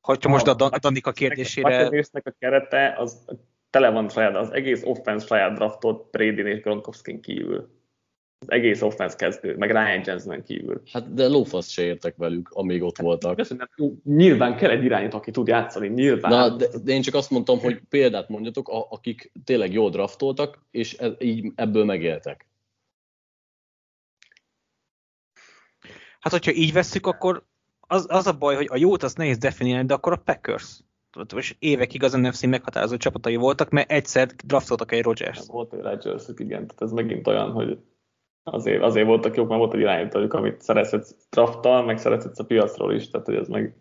Hogyha most a, a Danika kérdésére... A a kerete az tele van saját, az egész offense saját draftot Brady és Gronkowski kívül. Az egész offense kezdő, meg Ryan Jensen kívül. Hát de lófasz se értek velük, amíg ott voltak. Köszönöm, nyilván kell egy irányító, aki tud játszani, nyilván. Na, de, de, én csak azt mondtam, hogy példát mondjatok, akik tényleg jól draftoltak, és ez, így ebből megéltek. Hát, hogyha így vesszük, akkor az, az a baj, hogy a jót azt nehéz definiálni, de akkor a Packers. És évekig az NFC meghatározó csapatai voltak, mert egyszer draftoltak egy Rodgers. Volt egy Rodgers, igen, tehát ez megint olyan, hogy azért, azért voltak jók, mert volt egy irányítójuk, amit szerezhetsz drafttal, meg szerezhetsz a piacról is, tehát hogy ez meg...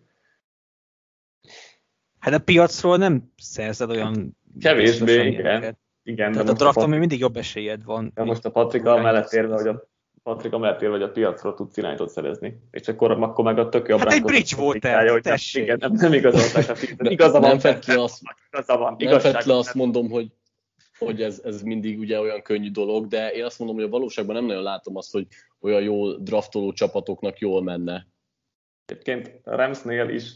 Hát a piacról nem szerzed olyan... Kevésbé, igen. igen. Tehát a drafton még mindig jobb esélyed van. De most a Patrika mellett érve, hogy a Patrik, amellett hogy a piacra tudsz irányítót szerezni. És akkor, akkor meg a tök jobb Hát egy bridge volt el, hogy tessék. Igen, nem, nem igazolták a fizetést. Igaza van, nem fett le azt, igaza van, nem fett le azt mondom, hogy, hogy ez, ez mindig ugye olyan könnyű dolog, de én azt mondom, hogy a valóságban nem nagyon látom azt, hogy olyan jól draftoló csapatoknak jól menne. Egyébként a Ramsnél is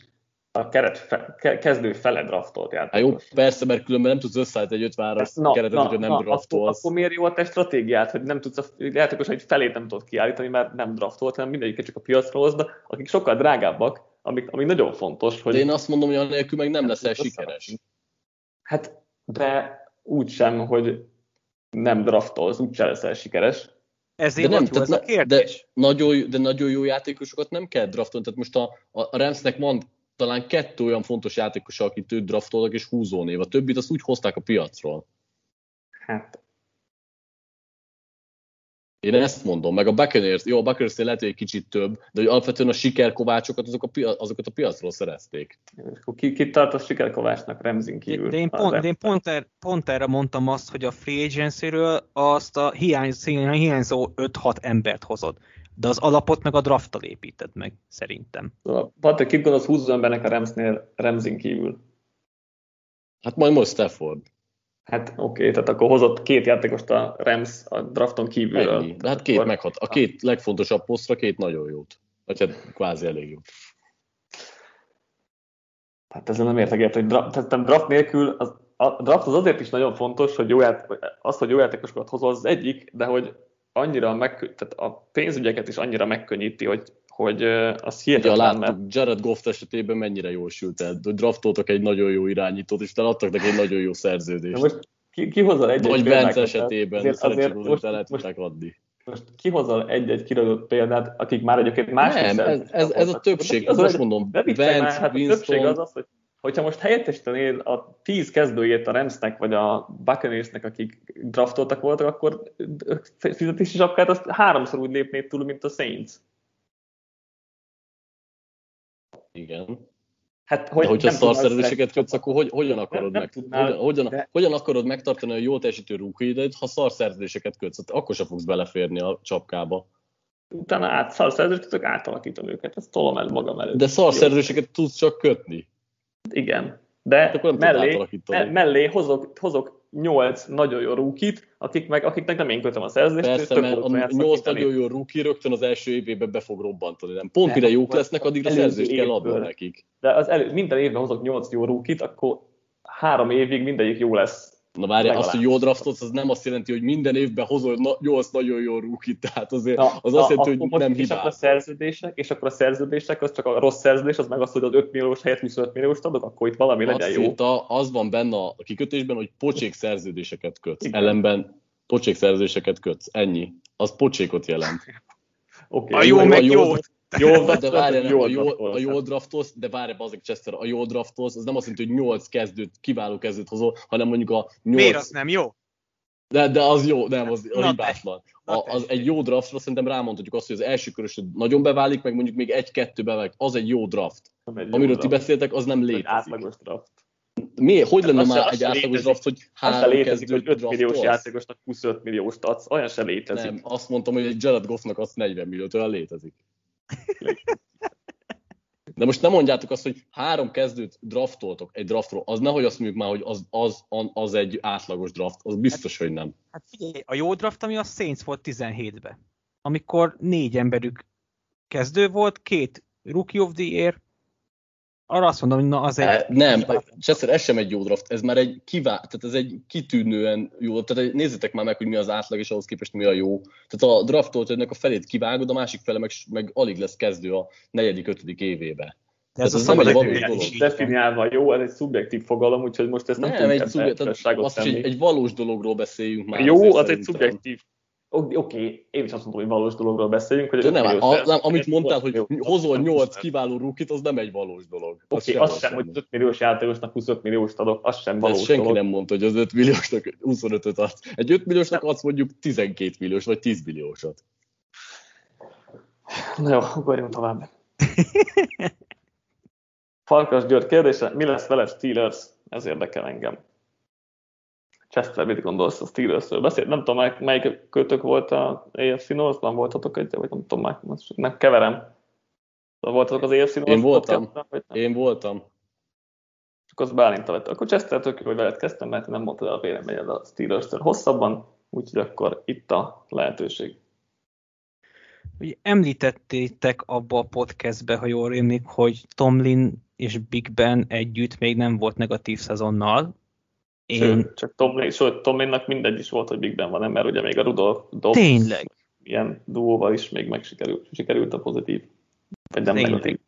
a keret fe, ke, kezdő fele draftolt játékos. Hát jó, persze, mert különben nem tudsz összeállítani egy 50 na, keretet, na, hogy nem na, draftolsz. Akkor, akkor miért jó a te stratégiát, hogy nem tudsz a játékos egy felét nem tudod kiállítani, mert nem draftolt, hanem mindegyiket csak a piacra hozd, akik sokkal drágábbak, amik, ami nagyon fontos. Hogy de én azt mondom, hogy annélkül meg nem leszel sikeres. Hát, de úgy sem, hogy nem draftolsz, úgy sem leszel sikeres. Ezért de nem, tehát, ez a kérdés. De nagyon, de nagyon jó játékosokat nem kell draftolni. Tehát most a, a Ramsnek van talán kettő olyan fontos játékos, akit őt draftoltak, és húzónév. A többit azt úgy hozták a piacról. Hát. Én ezt mondom, meg a Buccaneers, jó, a buccaneers lehet, hogy egy kicsit több, de hogy alapvetően a sikerkovácsokat azok a pia- azokat a piacról szerezték. És akkor ki, ki tart a sikerkovácsnak Remzin kívül? De, de én, pont, de én pont, er, pont erre mondtam azt, hogy a free agency-ről azt a hiányzó, hiányzó 5-6 embert hozod. De az alapot meg a drafttal építed meg, szerintem. Szóval, Patrik, kit gondolsz 20 embernek a Remsnél Remzin kívül? Hát majd most Stafford. Hát oké, okay, tehát akkor hozott két játékost a Rams a drafton kívül. Ennyi. De hát két akkor... meghat. A két legfontosabb posztra két nagyon jót. Vagy hát kvázi elég jó. Hát ezzel nem értek ért, hogy draft, draft nélkül az, a draft az azért is nagyon fontos, hogy jó ját, az, hogy jó játékosokat hozol, az egyik, de hogy annyira meg, tehát a pénzügyeket is annyira megkönnyíti, hogy, hogy az hihetetlen. Ugye láttuk, mert... Jared Goff esetében mennyire jól sült el, hogy draftoltak egy nagyon jó irányítót, és adtak neki egy nagyon jó szerződést. De most ki, ki hozol egy Vagy Bence esetében, azért, azért most, el lehet most, adni. Most kihozol egy-egy kiradott példát, akik már egyébként más Nem, ez, ez, ez, a többség, az most mondom, Vance, hát a többség az az, hogy hogyha most helyettesítenél a tíz kezdőjét a Ramsnek vagy a Buccaneersnek, akik draftoltak voltak, akkor fizetési zsapkát azt háromszor úgy lépnéd túl, mint a Saints. Igen. Hát, hogy De hogyha szarszerződéseket kötsz, akkor hogy, hogyan akarod, nem, meg, tudnál, hogyan, hogyan, de... hogyan akarod megtartani a jó teljesítő rúkiidet, ha szarszerződéseket kötsz? Hát akkor sem fogsz beleférni a csapkába. Utána át, szarszerződéseket átalakítom őket, ezt tolom el magam előtt. De szarszerződéseket tudsz csak kötni. Igen. De hát akkor mellé, mellé hozok, hozok nyolc nagyon jó rúkit, akik meg, akiknek nem én kötöm a szerződést. Persze, mert a nyolc nagyon jó rúki rögtön az első évében be fog robbantani. Nem? Pont mire jók lesznek, addigra szerződést kell adni nekik. De az elő, minden évben hozok nyolc jó rúkit, akkor három évig mindegyik jó lesz Na várj, azt, hogy jó draftolsz, az nem azt jelenti, hogy minden évben hozol na, 8 nagyon jó rúkit, tehát azért na, az azt jelenti, hogy nem hibás. És akkor a szerződések, és akkor a szerződések, az csak a rossz szerződés, az meg az, hogy az 5 milliós helyett 25 milliós adok, akkor itt valami azt legyen jó. Írta, az van benne a kikötésben, hogy pocsék szerződéseket kötsz. Igen. Ellenben pocsék szerződéseket kötsz. Ennyi. Az pocsékot jelent. Okay. A jó meg jó. Jó, de várj, a, jó, a jó draftolsz, de várj, azok Chester, a jó draftolsz, az nem azt jelenti, hogy 8 kezdőt, kiváló kezdőt hozol, hanem mondjuk a 8... Miért az nem jó? De, de az jó, nem, az a hibátlan. A, az egy jó draftra szerintem rámondhatjuk azt, hogy az első körösöd nagyon beválik, meg mondjuk még egy-kettő beválik, az egy jó draft. Egy jó Amiről draft. ti beszéltek, az nem létezik. Egy átlagos draft. Mi, hogy lenne már egy átlagos létezik. draft, hogy három létezik, hogy 5 milliós játékosnak 25 milliós adsz, olyan se létezik. Nem, azt mondtam, hogy egy Jared Goffnak azt 40 milliót, olyan létezik. De most nem mondjátok azt, hogy három kezdőt draftoltok egy draftról, az nehogy azt mondjuk már, hogy az, az, az egy átlagos draft, az biztos, hogy nem. Hát figyelj, a jó draft, ami a Saints volt 17-ben, amikor négy emberük kezdő volt, két Rookie of the Year, arra azt mondom, hogy na az egy... Nem, Chester, ez sem egy jó draft, ez már egy kivá... tehát ez egy kitűnően jó, tehát nézzétek már meg, hogy mi az átlag, és ahhoz képest mi a jó. Tehát a draftolt ennek a felét kivágod, a másik fele meg, meg alig lesz kezdő a negyedik, ötödik évébe. De ez, ez a egy valós dolog. Definiálva jó, ez egy szubjektív fogalom, úgyhogy most ezt nem, nem egy, szubje, tehát azt egy, egy valós dologról beszéljünk már. Jó, az egy szubjektív Oké, okay, én is azt mondom, hogy valós dologról beszéljünk. Hogy De nem, a, nem, amit mondtál, hogy hozol 8 kiváló rúkit, az nem egy valós dolog. Oké, okay, az, az sem, hogy 5 milliós játékosnak 25 milliós adok, az sem valós senki dolog. nem mondta, hogy az 5 milliósnak 25-öt adsz. Egy 5 milliósnak adsz mondjuk 12 milliós, vagy 10 milliósat. Na jó, ugorjunk tovább. Farkas György kérdése, mi lesz vele Steelers? Ez érdekel engem. Chester, mit gondolsz a Steelersről? Beszélt, nem tudom, melyik, kötök volt a AFC North-ban, voltatok egy, vagy nem tudom, most nem keverem. Szóval voltatok az AFC North Én voltam, én voltam. Csak az Bálinta vett. Akkor Chester tök jó, hogy veled kezdtem, mert nem mondtad el a véleményed a steelers hosszabban, úgyhogy akkor itt a lehetőség. Ugye említettétek abba a podcastbe, ha jól rémlik, hogy Tomlin és Big Ben együtt még nem volt negatív szezonnal, én... Sőt, csak Tom, sőt, Tominnak mindegy is volt, hogy Big Ben van, nem? mert ugye még a Rudolf Dobbs Tényleg. ilyen duóval is még megsikerült sikerült a pozitív, vagy nem Tényleg. negatív.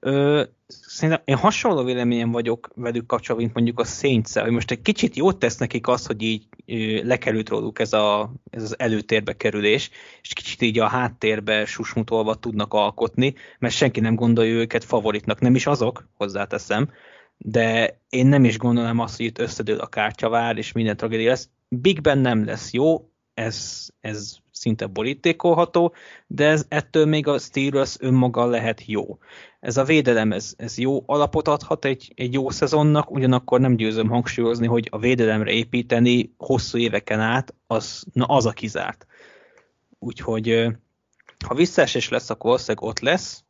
Ö, szerintem én hasonló véleményen vagyok velük kapcsolatban, mint mondjuk a saints hogy most egy kicsit jót tesz nekik az, hogy így ö, lekerült róluk ez, a, ez az előtérbe kerülés, és kicsit így a háttérbe susmutolva tudnak alkotni, mert senki nem gondolja őket favoritnak, nem is azok, hozzáteszem, de én nem is gondolom azt, hogy itt összedől a kártyavár, és minden tragédia lesz. Big Ben nem lesz jó, ez, ez szinte borítékolható, de ez, ettől még a Steelers önmaga lehet jó. Ez a védelem, ez, ez jó alapot adhat egy, egy jó szezonnak, ugyanakkor nem győzöm hangsúlyozni, hogy a védelemre építeni hosszú éveken át, az, na az a kizárt. Úgyhogy ha visszaesés lesz, akkor valószínűleg ott lesz,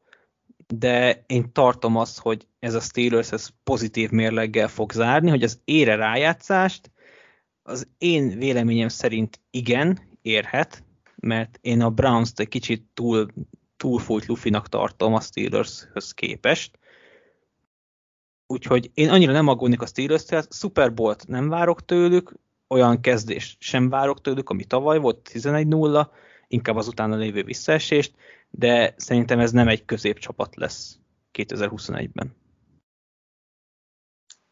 de én tartom azt, hogy ez a Steelers ez pozitív mérleggel fog zárni, hogy az ére rájátszást, az én véleményem szerint igen, érhet, mert én a Browns-t egy kicsit túl, túlfújt lufinak tartom a Steelers-höz képest. Úgyhogy én annyira nem aggódnék a steelers tehát Super Bowl-t nem várok tőlük, olyan kezdést sem várok tőlük, ami tavaly volt 11-0, inkább az utána lévő visszaesést, de szerintem ez nem egy középcsapat lesz 2021-ben.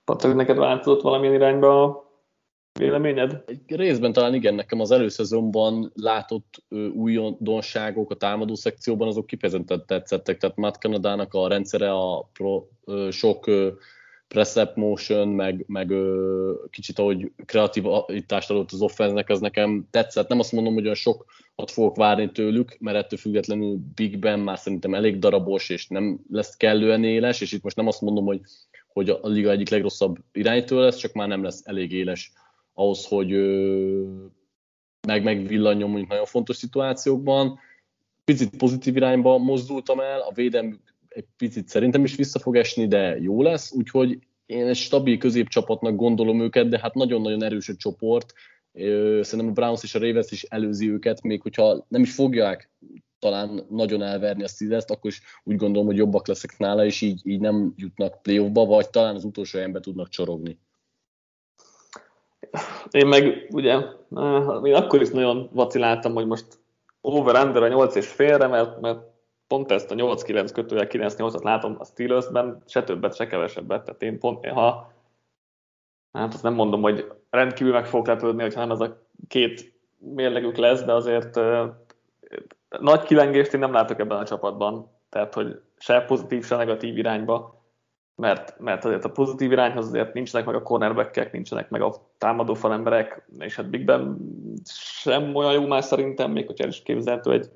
Patrik, neked változott valamilyen irányba a véleményed? Egy részben talán igen, nekem az előszezonban látott újdonságok a támadó szekcióban azok kifejezetten tetszettek, tehát Matt Kanadának a rendszere, a pro, ö, sok ö, press motion, meg, meg ö, kicsit ahogy kreativitást adott az offenznek, ez nekem tetszett. Nem azt mondom, hogy olyan sokat fogok várni tőlük, mert ettől függetlenül Big Ben már szerintem elég darabos, és nem lesz kellően éles, és itt most nem azt mondom, hogy, hogy a liga egyik legrosszabb iránytől lesz, csak már nem lesz elég éles ahhoz, hogy ö, meg megvillanjon mondjuk nagyon fontos szituációkban. Picit pozitív irányba mozdultam el, a védelm egy picit szerintem is vissza fog esni, de jó lesz, úgyhogy én egy stabil középcsapatnak gondolom őket, de hát nagyon-nagyon erős a csoport. Szerintem a Browns és a Ravens is előzi őket, még hogyha nem is fogják talán nagyon elverni a steelers akkor is úgy gondolom, hogy jobbak leszek nála, és így, így nem jutnak playoffba, vagy talán az utolsó helyenbe tudnak csorogni. Én meg ugye, én akkor is nagyon vaciláltam, hogy most over-under a 8 és félre, mert, mert pont ezt a 8-9 kötője 9-8-at látom a Steelersben, se többet, se kevesebbet. Tehát én pont, ha hát azt nem mondom, hogy rendkívül meg fog lepődni, hogyha nem ez a két mérlegük lesz, de azért nagy kilengést én nem látok ebben a csapatban. Tehát, hogy se pozitív, se negatív irányba mert, mert azért a pozitív irányhoz azért nincsenek meg a cornerbackek, nincsenek meg a támadó falemberek, és hát Big Ben sem olyan jó már szerintem, még hogyha el is képzelhető egy,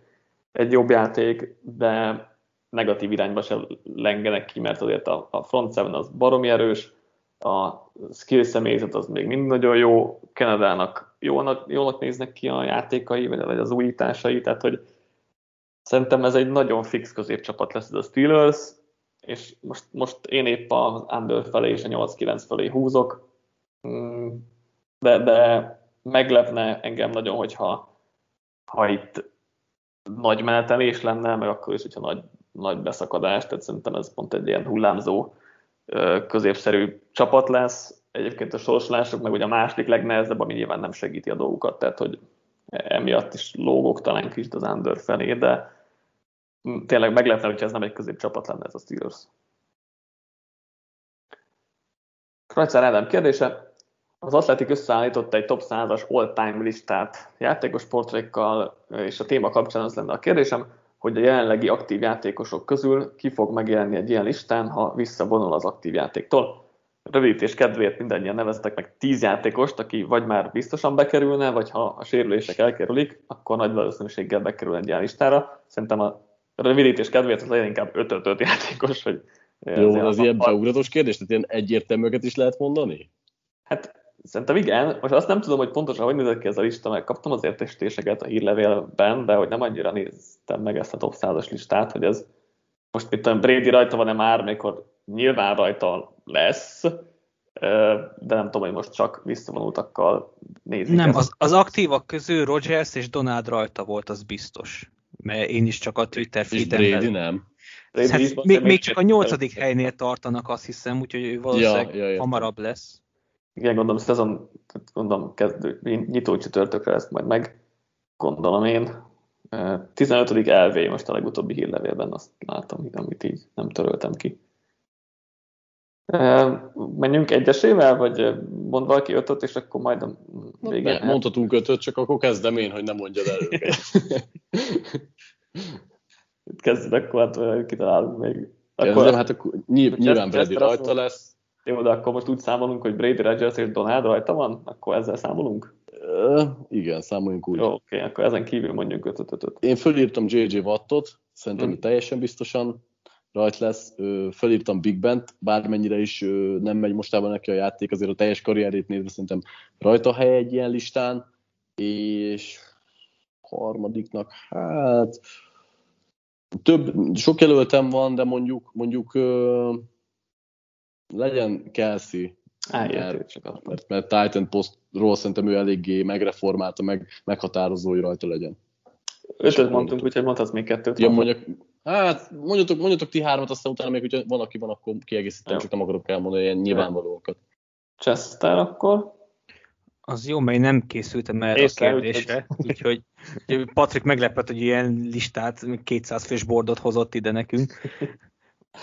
egy jobb játék, de negatív irányba se lengenek ki, mert azért a, a front seven az baromi erős, a skill személyzet az még mind nagyon jó, Kanadának jónak, jónak néznek ki a játékai, vagy az újításai, tehát hogy szerintem ez egy nagyon fix középcsapat lesz ez a Steelers, és most, most én épp az under felé és a 8-9 felé húzok, mm, de, de meglepne engem nagyon, hogyha ha itt nagy menetelés lenne, meg akkor is, hogyha nagy, nagy beszakadás, tehát szerintem ez pont egy ilyen hullámzó, középszerű csapat lesz. Egyébként a sorsolások meg ugye a második legnehezebb, ami nyilván nem segíti a dolgukat, tehát hogy emiatt is lógok talán kicsit az under felé, de, tényleg meglepne, hogyha ez nem egy középcsapat lenne ez a Steelers. Krajcár Ádám kérdése. Az Atletik összeállította egy top 100-as all-time listát játékos portrékkal, és a téma kapcsán az lenne a kérdésem, hogy a jelenlegi aktív játékosok közül ki fog megjelenni egy ilyen listán, ha visszavonul az aktív játéktól. Rövidítés kedvéért mindannyian neveztek meg 10 játékost, aki vagy már biztosan bekerülne, vagy ha a sérülések elkerülik, akkor nagy valószínűséggel bekerül egy ilyen listára. Szerintem a rövidítés kedvéért az legyen inkább 5-5 játékos, hogy jó, az ilyen beugratós kérdés, tehát ilyen egyértelműeket is lehet mondani? Hát szerintem igen. Most azt nem tudom, hogy pontosan hogy nézett ki ez a lista, mert kaptam az értesítéseket a hírlevélben, de hogy nem annyira néztem meg ezt a top 100-as listát, hogy ez most mit tudom, Brady rajta van-e már, mikor nyilván rajta lesz, de nem tudom, hogy most csak visszavonultakkal nézik. Nem, az, az aktívak közül Rogers és Donald rajta volt, az biztos mert én is csak a Twitter feedemben... Brady nem. Hát, még, még csak a nyolcadik helynél tartanak, azt hiszem, úgyhogy ő valószínűleg ja, ja, hamarabb lesz. Igen, gondolom, szezon, gondolom, kezdő, nyitó csütörtökre ezt majd meg, gondolom én. 15. LV most a legutóbbi hírlevélben azt látom, amit így nem töröltem ki. Menjünk egyesével, vagy mond valaki ötöt, és akkor majd a végén... Mondhatunk ötöt, csak akkor kezdem én, hogy nem mondjad el. Itt kezded, akkor hát kitalálunk még. Akkor Kezdem, hát akkor nyilván Brady rajta lesz. Jó, de akkor most úgy számolunk, hogy Brady Rodgers és Donald rajta van? Akkor ezzel számolunk? Uh, igen, számoljunk úgy. Jó, oké, akkor ezen kívül mondjuk 5 5 5 Én fölírtam JJ Wattot, szerintem Mm. mm. teljesen biztosan rajt lesz. Fölírtam Big Bent, bármennyire is nem megy mostában neki a játék, azért a teljes karrierét nézve szerintem rajta hely egy ilyen listán, és harmadiknak, hát több, sok jelöltem van, de mondjuk, mondjuk legyen Kelsey, mert- mert, mert Titan Postról szerintem ő eléggé megreformálta, meg meghatározó, hogy rajta legyen. Ötöt mondtunk, úgyhogy mondhatsz még kettőt. Ja, mondjak, hát mondjatok, mondjatok ti hármat, aztán utána még, hogyha van, aki van, akkor kiegészítem, Jó. csak nem akarok elmondani ilyen nyilvánvalóakat. Chester akkor. Az jó, mert én nem készültem erre a kérdésre, úgyhogy úgyhogy Patrik meglepett, hogy ilyen listát, 200 fős bordot hozott ide nekünk.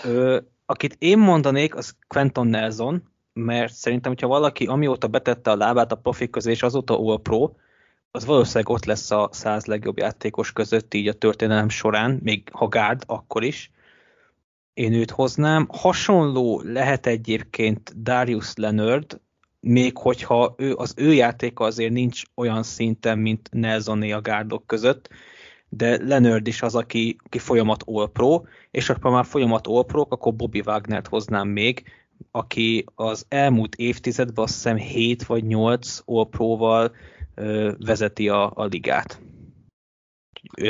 Ö, akit én mondanék, az Quentin Nelson, mert szerintem, hogyha valaki amióta betette a lábát a profik közé, és azóta All Pro, az valószínűleg ott lesz a száz legjobb játékos között így a történelem során, még ha gárd, akkor is. Én őt hoznám. Hasonló lehet egyébként Darius Leonard, még hogyha ő, az ő játéka azért nincs olyan szinten, mint Nelsoné a gárdok között, de Leonard is az, aki, aki folyamat All-Pro, és ha már folyamat All-Pro, akkor Bobby Wagnert hoznám még, aki az elmúlt évtizedben azt hiszem 7 vagy 8 All-Pro-val ö, vezeti a, a ligát.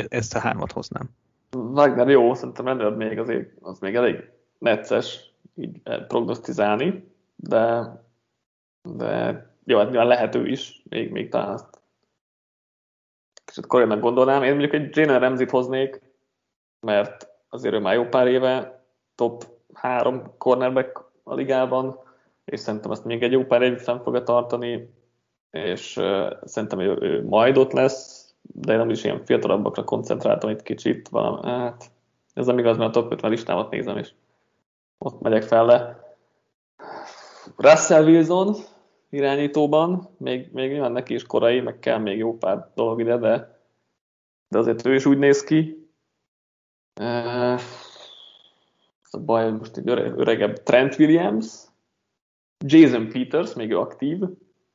Ezt a hármat hoznám. Wagner jó, szerintem Leonard még azért, az még elég necces így eh, prognosztizálni, de, de jó, hát nyilván lehető is, még, még talán azt kicsit korábban gondolnám. Én mondjuk egy Jalen Ramsey-t hoznék, mert azért ő már jó pár éve top három cornerback a ligában, és szerintem ezt még egy jó pár évig fenn fogja tartani, és uh, szerintem ő, ő majd ott lesz, de én nem is ilyen fiatalabbakra koncentráltam itt kicsit, valami, hát ez nem igaz, mert a top 50 listámat nézem, és ott megyek fel le. Russell Wilson irányítóban, még, még nyilván neki is korai, meg kell még jó pár dolog ide, de, de azért ő is úgy néz ki. Ez a baj, most egy öre, öregebb Trent Williams, Jason Peters, még ő aktív,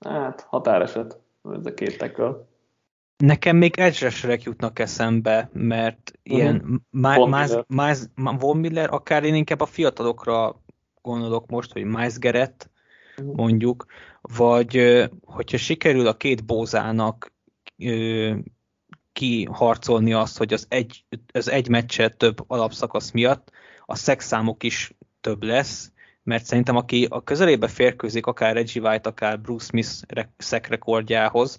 hát határeset, ez a két tackle. Nekem még edge jutnak eszembe, mert uh-huh. ilyen Von Miles, Miller. Akár én inkább a fiatalokra gondolok most, hogy Miles Garrett Mhm. Mondjuk, vagy hogyha sikerül a két bózának kiharcolni azt, hogy az egy, az egy meccse több alapszakasz miatt a szexszámok is több lesz, mert szerintem aki a közelébe férkőzik akár Reggie White, akár Bruce Smith re- szekrekordjához,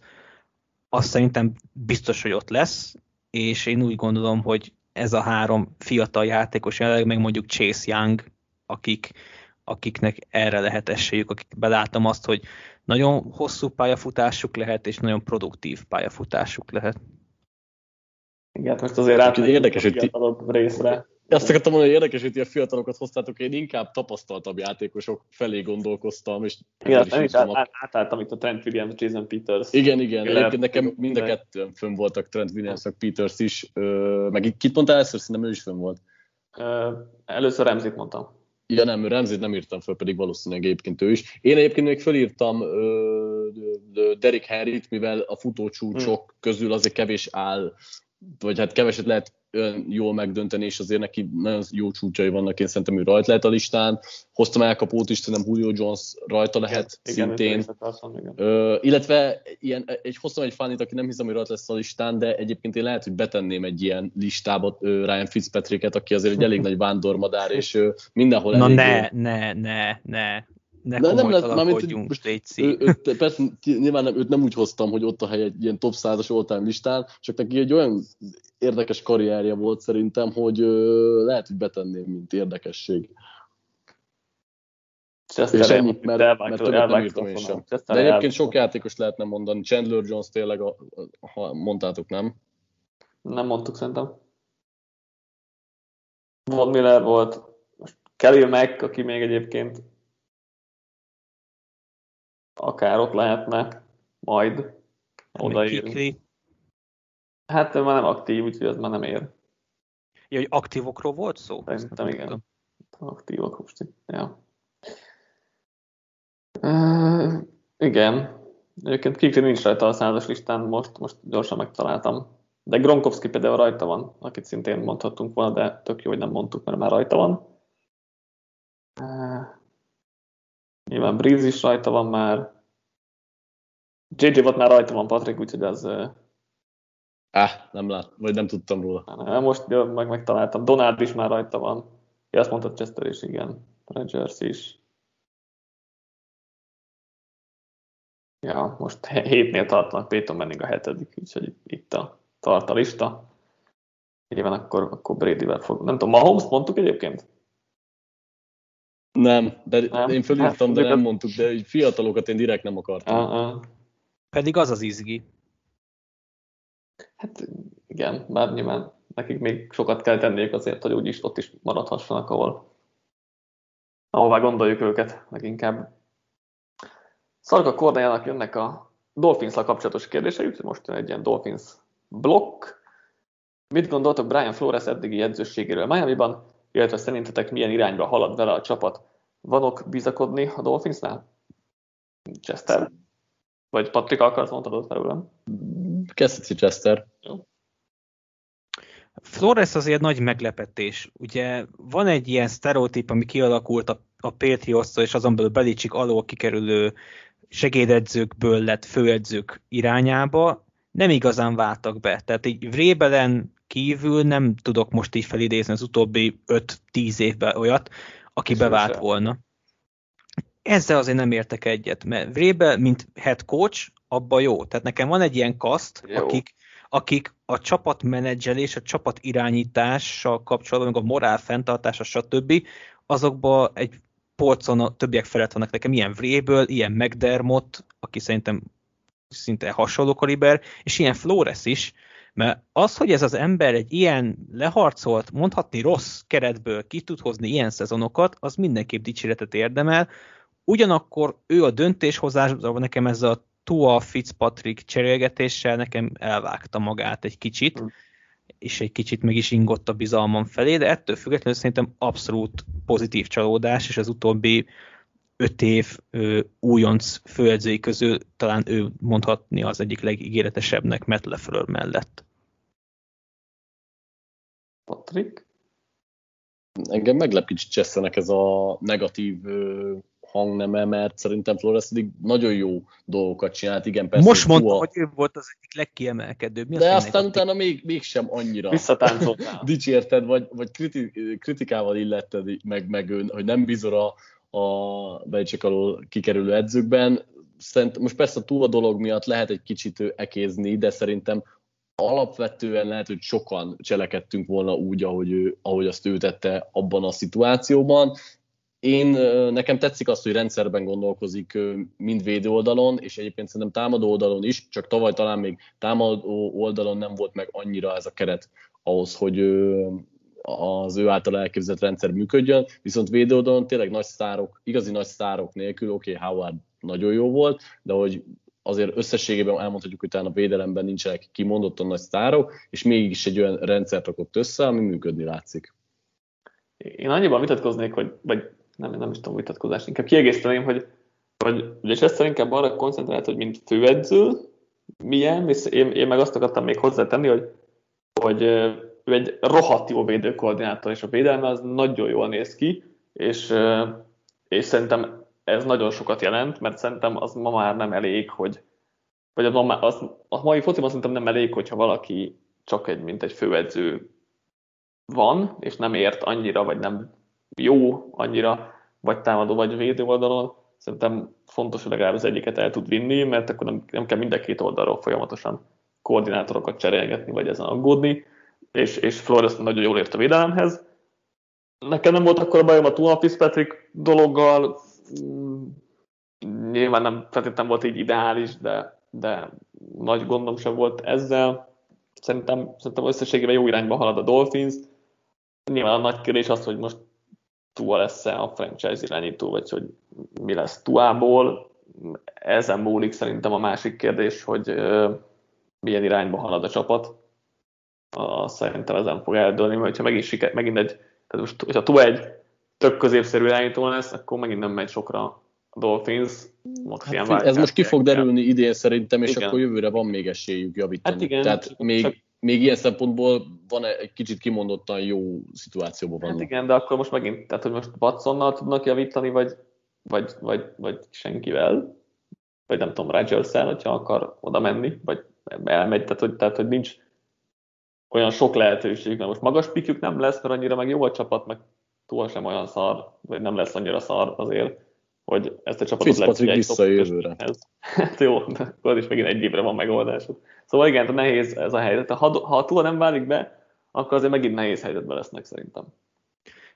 azt szerintem biztos, hogy ott lesz, és én úgy gondolom, hogy ez a három fiatal játékos, jelenleg meg mondjuk Chase Young, akik, akiknek erre lehet esélyük, akik belátom azt, hogy nagyon hosszú pályafutásuk lehet, és nagyon produktív pályafutásuk lehet. Igen, hát most azért át Érdekes, hogy ti- fiatalabb részre. Azt akartam mondani, hogy érdekes, hogy ti a fiatalokat hoztátok, én inkább tapasztaltabb játékosok felé gondolkoztam, és Igen, nem is át, a- át, átálltam itt a Trent Williams, Jason Peters. Igen, igen, egyébként nekem mind a kettőn fönn voltak Trent Williams, meg Peters is, ö, meg kit mondtál először, szerintem ő is fönn volt. Ö, először Remzit mondtam. Ja nem, Remzit nem írtam föl, pedig valószínűleg egyébként ő is. Én egyébként még fölírtam Derek Henryt, mivel a futócsúcsok Hmm. közül azért kevés áll, vagy hát keveset lehet jól megdönteni, és azért neki nagyon jó csúcsai vannak, én szerintem ő rajta lehet a listán. Hoztam elkapót is, szerintem Julio Jones rajta lehet igen, szintén. őt akartam, igen. Ö, illetve ilyen, egy, hoztam egy fanit, aki nem hiszem, hogy rajta lesz a listán, de egyébként én lehet, hogy betenném egy ilyen listába ö, Ryan Fitzpatricket, aki azért egy elég nagy vándormadár, és ö, mindenhol Na elég ne, ne, ne, ne, ne De nem lesz- komolytalankodjunk, mármint, hogy légy ő, ő, persze nyilván nem, őt nem úgy hoztam, hogy ott a hely egy ilyen top 100-as all-time listán, csak neki egy olyan érdekes karrierje volt szerintem, hogy ö, lehet, hogy betenném, mint érdekesség. Chester És ennyi, elvágta- mert, elvágta- mert többet nem írtam én sem. De egyébként sok játékos lehetne mondani. Chandler Jones tényleg, a, a, ha mondtátok, nem? Nem mondtuk szerintem. Von Miller volt, most Kelly Mack, aki még egyébként akár ott lehetne, majd. Kikli, Hát már nem aktív, úgyhogy ez már nem ér. ja, hogy aktívokról volt szó? Szerintem igen. tudom. Aktívak most itt. Ja. Igen. Egyébként Kikri nincs rajta a százas listán, most, most gyorsan megtaláltam. De Gronkowski például rajta van, akit szintén mondhattunk volna, de tök jó, hogy nem mondtuk, mert már rajta van. Uh, nyilván Breeze is rajta van már. JJ Watt már rajta van, Patrik, úgyhogy az... Ah, nem lát, vagy nem tudtam róla. Nem, most meg megtaláltam. Donald is már rajta van. Ja, azt mondta Chester is, igen. Rogers is. Ja, most hétnél tartanak, Peyton Manning a hetedik, úgyhogy itt a tart a lista. Nyilván akkor, akkor Brady-vel fog. Nem tudom, Mahomes mondtuk egyébként? Nem, de nem? én fölírtam, hát, de nem mondtuk, de fiatalokat én direkt nem akartam. Uh-uh. Pedig az az izgi. Hát igen, bár nyilván nekik még sokat kell tenniük azért, hogy úgyis ott is maradhassanak, ahol ahová gondoljuk őket leginkább. Szarka Kordájának jönnek a dolphins kapcsolatos kérdései, úgyhogy most egy ilyen Dolphins blokk. Mit gondoltok Brian Flores eddigi edzőségéről Miami-ban, illetve szerintetek milyen irányba halad vele a csapat? Vanok bizakodni a Dolphinsnál? Chester? Vagy Patrick akarsz mondtad belőlem? Kezdhetsz Chester. Jó. Flores azért nagy meglepetés. Ugye van egy ilyen sztereotíp, ami kialakult a, a patriots és azon belül Belicsik alól kikerülő segédedzőkből lett főedzők irányába, nem igazán váltak be. Tehát így Vrébelen kívül nem tudok most így felidézni az utóbbi 5-10 évben olyat, aki Ez bevált volna. Ezzel azért nem értek egyet, mert Vrébel, mint head coach, abba jó. Tehát nekem van egy ilyen kaszt, akik, akik a csapatmenedzselés, a csapat irányítással kapcsolatban, meg a morál fenntartása, stb. azokba egy polcon a többiek felett vannak nekem ilyen Vréből, ilyen McDermott, aki szerintem szinte hasonló kaliber, és ilyen Flores is, mert az, hogy ez az ember egy ilyen leharcolt, mondhatni rossz keretből ki tud hozni ilyen szezonokat, az mindenképp dicséretet érdemel. Ugyanakkor ő a döntéshozásban nekem ez a Tua Fitzpatrick cserélgetéssel nekem elvágta magát egy kicsit, mm. és egy kicsit meg is ingott a bizalmam felé, de ettől függetlenül szerintem abszolút pozitív csalódás, és az utóbbi öt év ö, újonc főedzői közül talán ő mondhatni az egyik legígéretesebbnek Matt Lefleur mellett. Patrick? Engem meglep kicsit Csesszenek ez a negatív ö, hangneme, mert szerintem Flores eddig nagyon jó dolgokat csinált, igen, persze. Most mondta, hogy ő volt az egyik legkiemelkedőbb. Mi De aztán utána még, mégsem annyira dicsérted, vagy, vagy kriti, kritikával illetted meg, meg ön, hogy nem bízol a, Belichick alól kikerülő edzőkben. Szerintem, most persze túl a dolog miatt lehet egy kicsit ekézni, de szerintem alapvetően lehet, hogy sokan cselekedtünk volna úgy, ahogy, ő, ahogy azt ő tette abban a szituációban. Én, nekem tetszik azt, hogy rendszerben gondolkozik mind védő oldalon, és egyébként szerintem támadó oldalon is, csak tavaly talán még támadó oldalon nem volt meg annyira ez a keret ahhoz, hogy az ő által elképzelt rendszer működjön, viszont védőoldalon tényleg nagy sztárok, igazi nagy sztárok nélkül, oké, okay, Howard nagyon jó volt, de hogy azért összességében elmondhatjuk, hogy talán a védelemben nincsenek kimondottan nagy sztárok, és mégis egy olyan rendszert rakott össze, ami működni látszik. Én annyiban vitatkoznék, hogy, vagy nem, nem is tudom vitatkozást, inkább kiegészíteném, hogy, hogy ugye Chester inkább arra koncentrált, hogy mint főedző, milyen, és én, én meg azt akartam még hozzátenni, hogy, hogy ő egy rohadt jó védőkoordinátor, és a védelme az nagyon jól néz ki, és, és szerintem ez nagyon sokat jelent, mert szerintem az ma már nem elég, hogy vagy az, az, a mai fociban szerintem nem elég, hogyha valaki csak egy, mint egy főedző van, és nem ért annyira, vagy nem jó annyira, vagy támadó, vagy védő oldalon, szerintem fontos, hogy legalább az egyiket el tud vinni, mert akkor nem, nem kell mind a két oldalról folyamatosan koordinátorokat cserélgetni, vagy ezen aggódni és, és Flores nagyon jól ért a védelemhez. Nekem nem volt akkor a bajom a Tuna Fitzpatrick dologgal, mm, nyilván nem feltétlenül volt így ideális, de, de nagy gondom sem volt ezzel. Szerintem, szerintem összességében jó irányba halad a Dolphins. Nyilván a nagy kérdés az, hogy most Tua lesz-e a franchise irányító, vagy hogy mi lesz Tuából. Ezen múlik szerintem a másik kérdés, hogy milyen irányba halad a csapat a, szerintem ezen fog eldőlni, mert ha megint, siker, megint egy, tehát most, hogyha túl egy tök középszerű irányító lesz, akkor megint nem megy sokra a Dolphins. Hát, ez most ki fog derülni idén szerintem, és Igen. akkor jövőre van még esélyük javítani. Hát igen, Tehát még, csak- még ilyen szempontból van egy kicsit kimondottan jó szituációban vannak. Hát igen, de akkor most megint, tehát hogy most Watsonnal tudnak javítani, vagy, vagy, vagy, vagy senkivel, vagy nem tudom, rodgers hogyha akar oda menni, vagy elmegy, tehát hogy, tehát, hogy nincs olyan sok lehetőség, mert most magas pikjük nem lesz, mert annyira meg jó a csapat, meg túl sem olyan szar, vagy nem lesz annyira szar azért, hogy ezt a csapatot egy vissza jövőre. Hát jó, de akkor is megint egy évre van megoldásod. Szóval igen, nehéz ez a helyzet. Ha, ha a túl nem válik be, akkor azért megint nehéz helyzetben lesznek szerintem.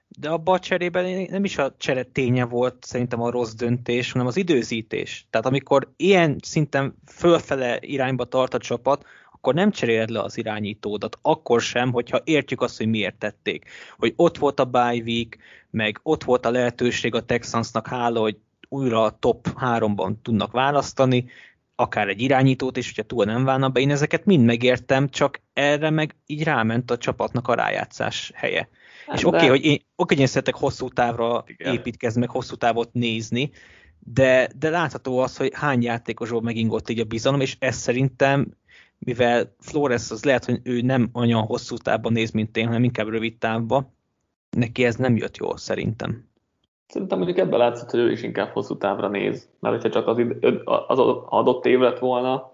De abban a cserében nem is a csere ténye volt szerintem a rossz döntés, hanem az időzítés. Tehát amikor ilyen szinten fölfele irányba tart a csapat, akkor nem cseréled le az irányítódat, akkor sem, hogyha értjük azt, hogy miért tették. Hogy ott volt a bye week, meg ott volt a lehetőség a Texansnak hála, hogy újra a top 3-ban tudnak választani, akár egy irányítót is, hogyha túl nem válna be. Én ezeket mind megértem, csak erre meg így ráment a csapatnak a rájátszás helye. És oké, okay, hogy én, oké, hogy én szeretek hosszú távra Igen. építkezni, meg hosszú távot nézni, de, de látható az, hogy hány játékosból megingott így a bizalom, és ez szerintem, mivel Flores az lehet, hogy ő nem olyan hosszú távban néz, mint én, hanem inkább rövid távban, neki ez nem jött jól szerintem. Szerintem mondjuk ebben látszott, hogy ő is inkább hosszú távra néz. Mert hogyha csak az, id- az adott év lett volna,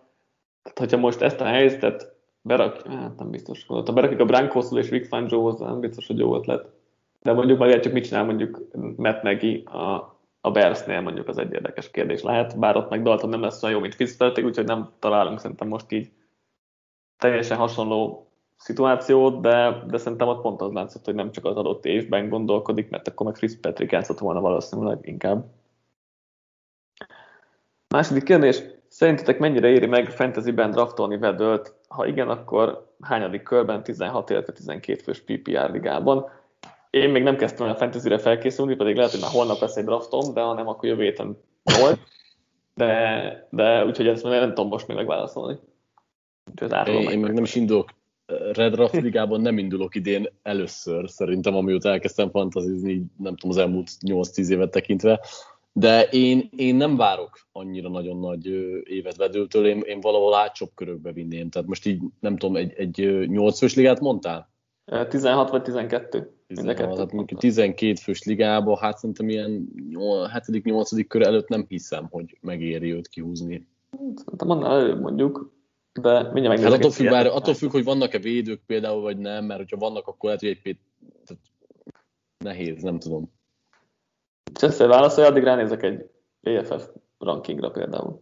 tehát hogyha most ezt a helyzetet berak, hát nem biztos. Ha berakjuk a Brankoszul és Vic Fangiohoz, nem biztos, hogy jó ötlet. De mondjuk meg csak mit csinál mondjuk Matt Nagy a, a Bearsnél mondjuk az egy érdekes kérdés lehet, bár ott meg Dalton nem lesz olyan jó, mint Fitzpatrick, úgyhogy nem találunk szerintem most így teljesen hasonló szituációt, de, de szerintem ott pont az látszott, hogy nem csak az adott évben gondolkodik, mert akkor meg Fitzpatrick játszott volna valószínűleg inkább. Második kérdés, szerintetek mennyire éri meg fantasyben draftolni Vedölt? Ha igen, akkor hányadik körben 16, illetve 12 fős PPR ligában? Én még nem kezdtem a fantasyre felkészülni, pedig lehet, hogy már holnap lesz egy draftom, de ha nem, akkor jövő héten 8. De, de úgyhogy ezt nem tudom most még megválaszolni. Úgyhogy Én, én meg nem is indulok Red Draft ligában nem indulok idén először, szerintem, amióta elkezdtem fantazizni, nem tudom, az elmúlt 8-10 évet tekintve, de én, én nem várok annyira nagyon nagy évet vedőtől, én, én valahol átcsop körökbe vinném, tehát most így, nem tudom, egy, egy 8 fős ligát mondtál? 16 vagy 12? 16, tehát mondjuk 12 fős ligába, hát szerintem ilyen 7.-8. kör előtt nem hiszem, hogy megéri őt kihúzni. Szerintem annál előbb mondjuk, de mindjárt Hát attól függ, bár, attól függ, hogy vannak-e védők például, vagy nem, mert hogyha vannak, akkor lehet, hogy egy pét... Nehéz, nem tudom. És ezt válaszolja, addig ránézek egy PFF rankingra például.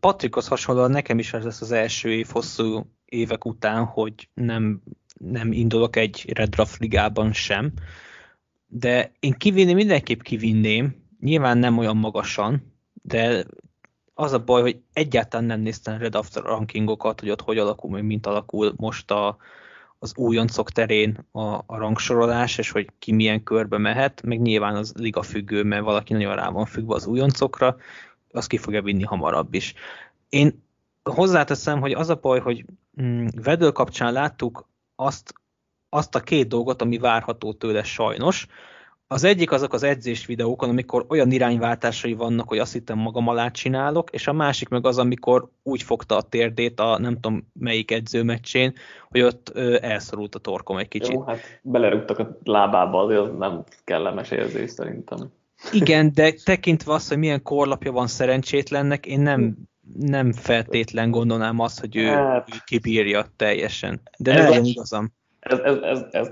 Patrikhoz hasonlóan nekem is ez lesz az első év hosszú évek után, hogy nem, nem indulok egy Red Draft ligában sem, de én kivinném, mindenképp kivinném, nyilván nem olyan magasan, de az a baj, hogy egyáltalán nem néztem Red Draft rankingokat, hogy ott hogy alakul, vagy mint alakul most a, az újoncok terén a, a rangsorolás, és hogy ki milyen körbe mehet, meg nyilván az liga függő, mert valaki nagyon rá van függve az újoncokra, az ki fogja vinni hamarabb is. Én hozzáteszem, hogy az a baj, hogy mm, Vedő kapcsán láttuk azt, azt a két dolgot, ami várható tőle sajnos. Az egyik azok az edzés videókon, amikor olyan irányváltásai vannak, hogy azt hittem magam alá csinálok, és a másik meg az, amikor úgy fogta a térdét a nem tudom melyik edzőmeccsén, hogy ott ö, elszorult a torkom egy kicsit. Jó, hát belerúgtak a lábába, azért az nem kellemes érzés szerintem. Igen, de tekintve azt, hogy milyen korlapja van szerencsétlennek, én nem, nem feltétlen gondolnám azt, hogy ő, Hát. ő kibírja teljesen. De Ez legyen igazam. Ez, ez, ez, ez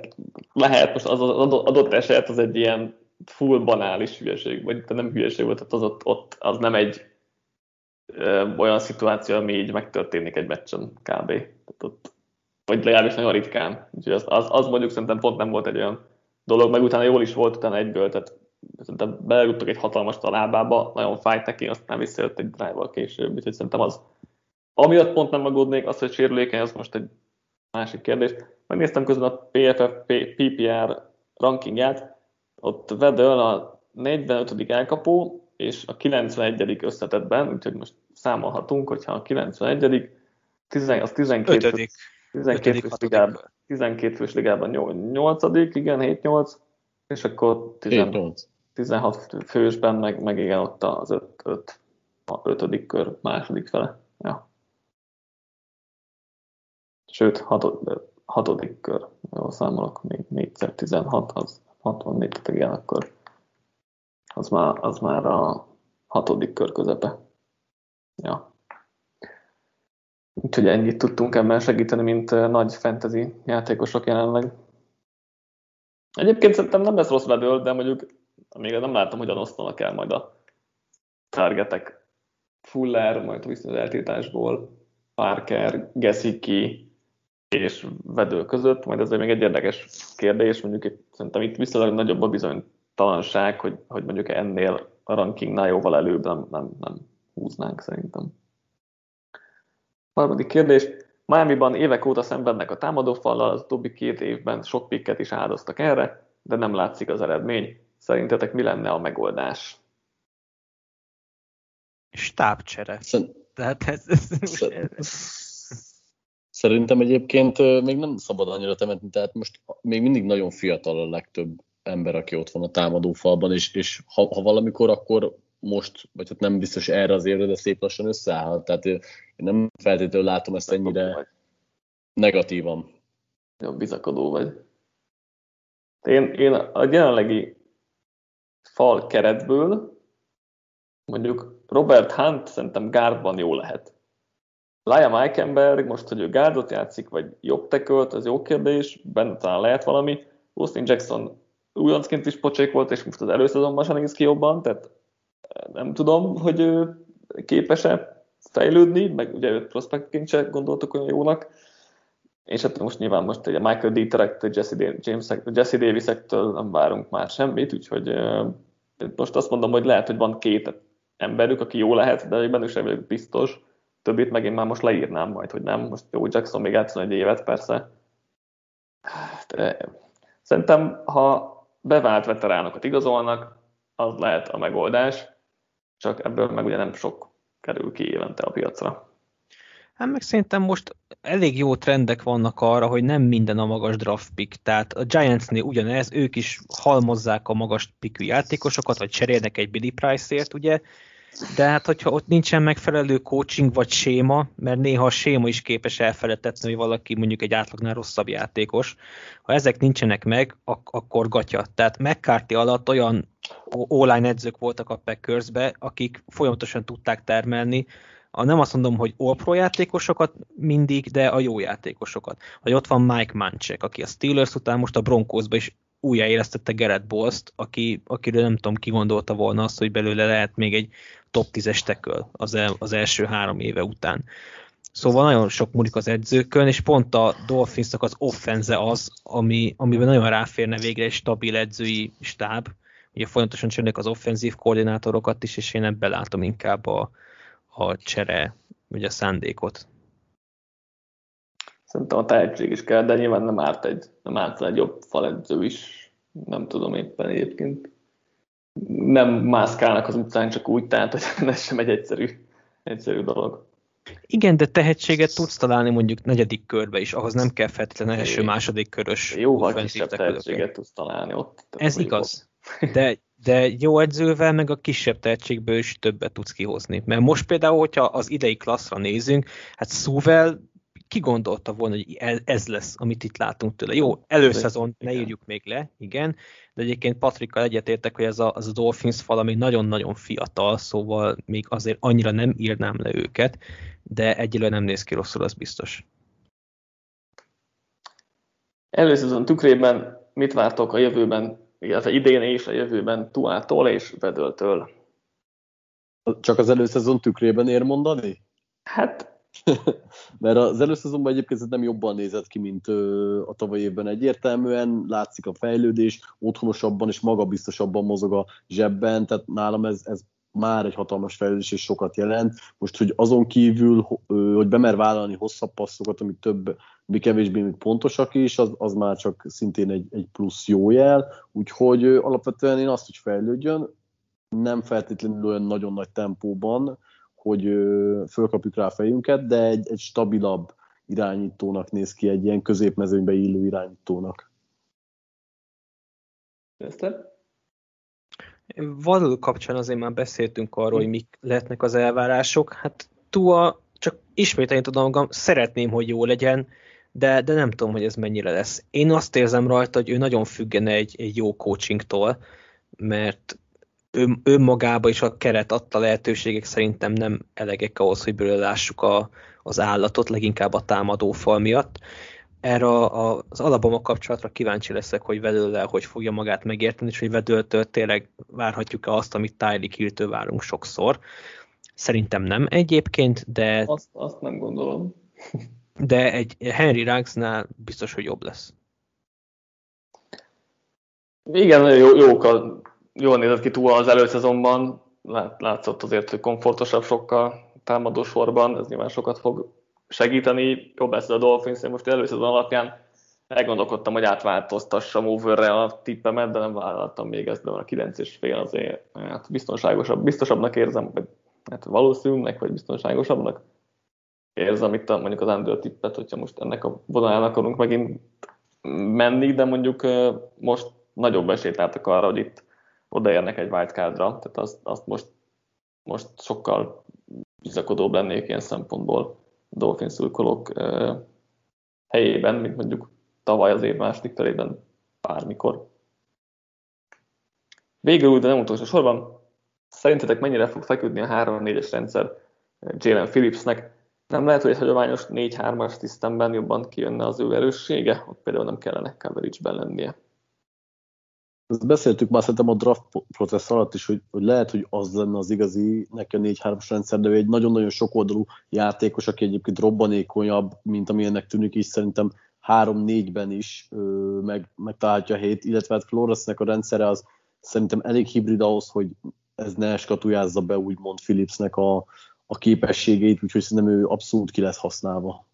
lehet, most az, az adott eset az egy ilyen full banális hülyeség, vagy de nem hülyeség volt, tehát az ott, ott az nem egy ö, olyan szituáció, ami így megtörténik egy meccsen kb. Tehát ott, vagy legalábbis nagyon ritkán. Úgyhogy az, az, az mondjuk szerintem pont nem volt egy olyan dolog, meg utána jól is volt utána egyből, tehát szerintem belerúgtak egy hatalmas talábába, nagyon fájt neki, aztán visszajött egy drive később, úgyhogy szerintem az amiatt pont nem aggódnék, az, hogy sérülékeny, az most egy másik kérdés. Megnéztem közben a PFF PPR rankingját, ott Vedel a 45. elkapó, és a 91. összetetben, úgyhogy most számolhatunk, hogyha a 91. 10, az 12 Ötödik. 12 ötödik, fős ligában, kör. 12 fős ligában 8. igen, 7-8, és akkor 10, 7-8. 16 fősben, meg, meg igen, ott az 5, 5, a ötödik kör második fele. Ja. Sőt, hatod, hatodik kör, jól számolok, még 4 16, az 64, tehát igen, akkor az már, az már a hatodik kör közepe. Ja. Úgyhogy ennyit tudtunk ebben segíteni, mint nagy fantasy játékosok jelenleg. Egyébként szerintem nem lesz rossz vedő, de mondjuk még nem látom, hogyan osztanak el majd a targetek. Fuller, majd vissza az eltiltásból, Parker, Gesicki és vedő között, majd ez még egy érdekes kérdés, mondjuk itt, szerintem itt viszonylag nagyobb a bizonytalanság, hogy, hogy mondjuk ennél a rankingnál jóval előbb nem, nem, nem húznánk szerintem. Harmadik kérdés. Miami-ban évek óta szenvednek a támadófallal, az utóbbi két évben sok pikket is áldoztak erre, de nem látszik az eredmény. Szerintetek mi lenne a megoldás? Stábcsere. Szerint... Tehát ez, ez, Szerintem egyébként még nem szabad annyira temetni, tehát most még mindig nagyon fiatal a legtöbb ember, aki ott van a támadófalban, és, és ha, ha valamikor, akkor most, vagy hát nem biztos erre az évre, de szép lassan összeáll. Tehát én nem feltétlenül látom ezt ennyire negatívan. Jó, bizakodó vagy. Én, én a jelenlegi fal keretből mondjuk Robert Hunt szerintem gárdban jó lehet. Laia Meikenberg, most, hogy ő gárdot játszik, vagy jobb tekölt, az jó kérdés, benne talán lehet valami. Austin Jackson újoncként is pocsék volt, és most az előszezonban sem néz ki jobban, tehát nem tudom, hogy ő képes-e fejlődni, meg ugye őt prospektként se gondoltuk olyan jónak, és hát most nyilván most ugye Michael Dieterektől, Jesse, James, Jesse Davis-ektől nem várunk már semmit, úgyhogy most azt mondom, hogy lehet, hogy van két emberük, aki jó lehet, de bennük sem vagyok biztos. Többit meg én már most leírnám majd, hogy nem. Most jó, Jackson még játszon egy évet, persze. De szerintem, ha bevált veteránokat igazolnak, az lehet a megoldás csak ebből meg ugye nem sok kerül ki évente a piacra. Hát meg szerintem most elég jó trendek vannak arra, hogy nem minden a magas draft pick. Tehát a Giantsnél ugyanez, ők is halmozzák a magas pickű játékosokat, vagy cserélnek egy Billy Price-ért, ugye, de hát, hogyha ott nincsen megfelelő coaching vagy séma, mert néha a séma is képes elfelejtetni, hogy valaki mondjuk egy átlagnál rosszabb játékos, ha ezek nincsenek meg, ak- akkor gatya. Tehát McCarthy alatt olyan online edzők voltak a packers akik folyamatosan tudták termelni, a, nem azt mondom, hogy all pro játékosokat mindig, de a jó játékosokat. Vagy ott van Mike Manchek, aki a Steelers után most a Broncosba is újjáélesztette Gerett Bolst, aki, akiről nem tudom, ki gondolta volna azt, hogy belőle lehet még egy top 10-es teköl az, el, az első három éve után. Szóval nagyon sok múlik az edzőkön, és pont a Dolphinsnak az offenze az, ami, amiben nagyon ráférne végre egy stabil edzői stáb. Ugye folyamatosan csönnek az offenzív koordinátorokat is, és én ebben látom inkább a, a csere, ugye a szándékot. Szerintem a tehetség is kell, de nyilván nem árt egy, nem árt egy jobb faledző is. Nem tudom éppen egyébként. Nem mászkálnak az utcán csak úgy, tehát hogy ez sem egy egyszerű, egyszerű dolog. Igen, de tehetséget tudsz találni mondjuk negyedik körbe is, ahhoz nem kell feltétlenül első-második körös Jóval kisebb tehetséget tudsz találni ott. Ez igaz, de, de jó edzővel meg a kisebb tehetségből is többet tudsz kihozni. Mert most például, hogyha az idei klasszra nézünk, hát szóval ki gondolta volna, hogy ez lesz, amit itt látunk tőle. Jó, előszezon ne írjuk még le, igen, de egyébként Patrikkal egyetértek, hogy ez a, az a Dolphins fal, ami nagyon-nagyon fiatal, szóval még azért annyira nem írnám le őket, de egyelőre nem néz ki rosszul, az biztos. Előszezon tükrében mit vártok a jövőben, illetve idén és a jövőben Tuától és Vedöltől? Csak az előszezon tükrében ér mondani? Hát Mert az előszezonban egyébként nem jobban nézett ki, mint a tavaly évben egyértelműen, látszik a fejlődés, otthonosabban és magabiztosabban mozog a zsebben, tehát nálam ez, ez már egy hatalmas fejlődés és sokat jelent. Most, hogy azon kívül, hogy bemer vállalni hosszabb passzokat, amik több, mi kevésbé még pontosak is, az, az már csak szintén egy, egy plusz jó jel. Úgyhogy alapvetően én azt, hogy fejlődjön, nem feltétlenül olyan nagyon nagy tempóban, hogy fölkapjuk rá a fejünket, de egy, egy stabilabb irányítónak néz ki, egy ilyen középmezőnybe illő irányítónak. Eszter? Vadul kapcsán azért már beszéltünk arról, hogy mik lehetnek az elvárások. Hát Tua, csak ismételni tudom magam, szeretném, hogy jó legyen, de, de nem tudom, hogy ez mennyire lesz. Én azt érzem rajta, hogy ő nagyon függene egy, egy jó coachingtól, mert ő, önmagába is a keret adta lehetőségek szerintem nem elegek ahhoz, hogy belőle lássuk a, az állatot, leginkább a támadó fal miatt. Erre a, a, az Alabama kapcsolatra kíváncsi leszek, hogy vedőle hogy fogja magát megérteni, és hogy vedőltől tényleg várhatjuk-e azt, amit Tyreek Hill-től várunk sokszor. Szerintem nem egyébként, de... Azt, azt nem gondolom. de egy Henry Ruggsnál biztos, hogy jobb lesz. Igen, nagyon jó, jók a, jól nézett ki túl az előszezonban, Lát, látszott azért, hogy komfortosabb sokkal támadó sorban, ez nyilván sokat fog segíteni. Jobb lesz a Dolphins, én most előszezon alapján elgondolkodtam, hogy átváltoztassam overre a tippemet, de nem vállaltam még ezt, de van a 9 és fél azért hát biztonságosabb, biztosabbnak érzem, vagy hát valószínűnek, vagy biztonságosabbnak érzem itt a, mondjuk az under tippet, hogyha most ennek a vonalán akarunk megint menni, de mondjuk most nagyobb esélyt látok arra, hogy itt odaérnek egy wildcardra, tehát azt, azt most, most sokkal bizakodóbb lennék ilyen szempontból Dolphin szurkolók helyében, mint mondjuk tavaly az év második felében bármikor. Végül, de nem utolsó sorban, szerintetek mennyire fog feküdni a 3-4-es rendszer Jalen Phillipsnek? Nem lehet, hogy egy hagyományos 4-3-as tisztemben jobban kijönne az ő erőssége? Ott például nem kellene coverage-ben lennie. Ezt beszéltük már szerintem a draft processz alatt is, hogy, hogy lehet, hogy az lenne az igazi neki a 4-3-as rendszer, de ő egy nagyon-nagyon sokoldalú játékos, aki egyébként robbanékonyabb, mint amilyennek tűnik is, szerintem 3-4-ben is ö, meg, megtalálhatja a helyét, illetve hát Floresnek a rendszere az szerintem elég hibrid ahhoz, hogy ez ne skatujázza be úgymond Philipsnek a, a képességeit, úgyhogy szerintem ő abszolút ki lesz használva.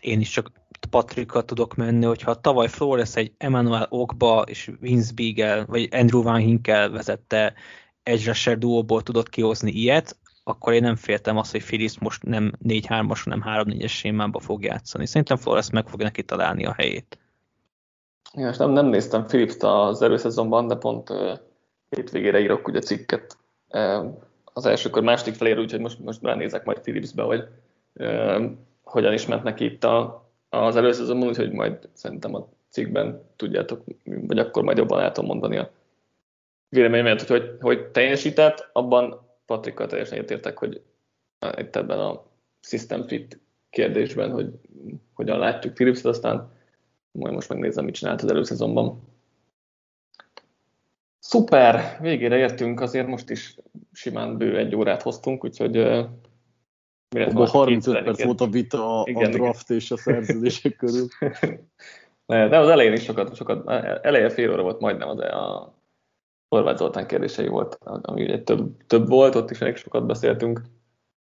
Én is csak Patrickkal tudok menni, hogyha tavaly Flores egy Emmanuel Okba és Vince Beagle, vagy Andrew Van Hinkel vezette egy rusher duóból tudott kihozni ilyet, akkor én nem féltem azt, hogy Phillips most nem 4-3-as, hanem 3-4-es sémába fog játszani. Szerintem Flores meg fog neki találni a helyét. Ja, és nem, nem néztem Phillips-t az előszezonban, de pont uh, hétvégére írok ugye cikket uh, az elsőkor, második felére, úgyhogy most, most ránézek majd Philipsbe, hogy uh, hogyan is ment neki itt a, az előszezonban, úgyhogy majd szerintem a cikkben tudjátok, vagy akkor majd jobban el tudom mondani a véleményemet, hogy, hogy, hogy teljesített, abban Patrikkal teljesen értek, hogy itt ebben a system fit kérdésben, hogy hogyan látjuk philips aztán majd most megnézem, mit csinált az előszezonban. Szuper, végére értünk, azért most is simán bő egy órát hoztunk, úgyhogy abban 35 perc volt a vita a, igen, a draft igen. és a szerződések körül. de az elején is sokat, sokat eleje fél óra volt majdnem az a Horváth Zoltán kérdései volt, ami ugye több, több volt, ott is elég sokat beszéltünk.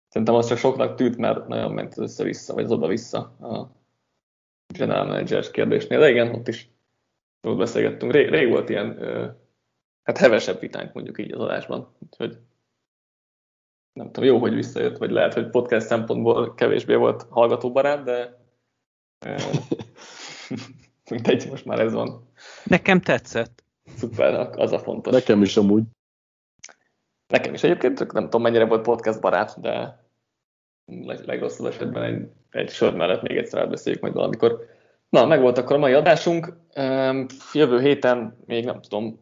Szerintem az csak soknak tűnt, mert nagyon ment az össze-vissza, vagy az oda-vissza a general manager kérdésnél. De igen, ott is jól beszélgettünk. Rég, rég volt ilyen, hát hevesebb vitánk mondjuk így az adásban. Úgyhogy nem tudom, jó, hogy visszajött, vagy lehet, hogy podcast szempontból kevésbé volt hallgatóbarát, de mindegy, most már ez van. Nekem tetszett. Szuper, az a fontos. Nekem is amúgy. Nekem is egyébként, nem tudom mennyire volt podcast barát, de legrosszabb esetben egy, egy sor mellett még egyszer elbeszéljük majd valamikor. Na, meg volt akkor a mai adásunk. Jövő héten még nem tudom,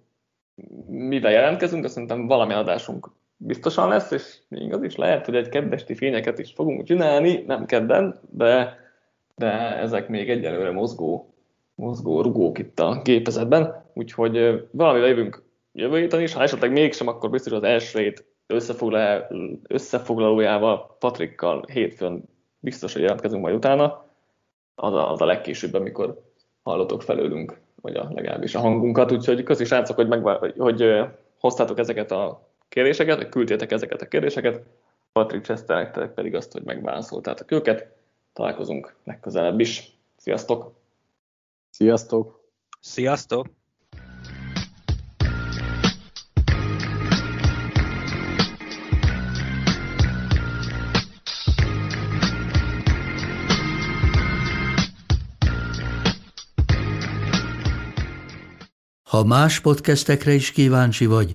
mivel jelentkezünk, de szerintem valamilyen adásunk biztosan lesz, és még az is lehet, hogy egy keddesti fényeket is fogunk csinálni, nem kedden, de, de ezek még egyelőre mozgó, mozgó rugók itt a gépezetben, úgyhogy valamivel jövünk jövő héten is, ha esetleg mégsem, akkor biztos az első összefoglalójával, Patrikkal hétfőn biztos, hogy jelentkezünk majd utána. Az a, az a legkésőbb, amikor hallotok felőlünk, vagy a, legalábbis a hangunkat, úgyhogy köszi srácok, hogy, meg, hogy hoztátok ezeket a kérdéseket, hogy küldtétek ezeket a kérdéseket, Patrick Chester pedig azt, hogy megválaszoltátok őket. Találkozunk legközelebb is. Sziasztok! Sziasztok! Sziasztok! Ha más podcastekre is kíváncsi vagy,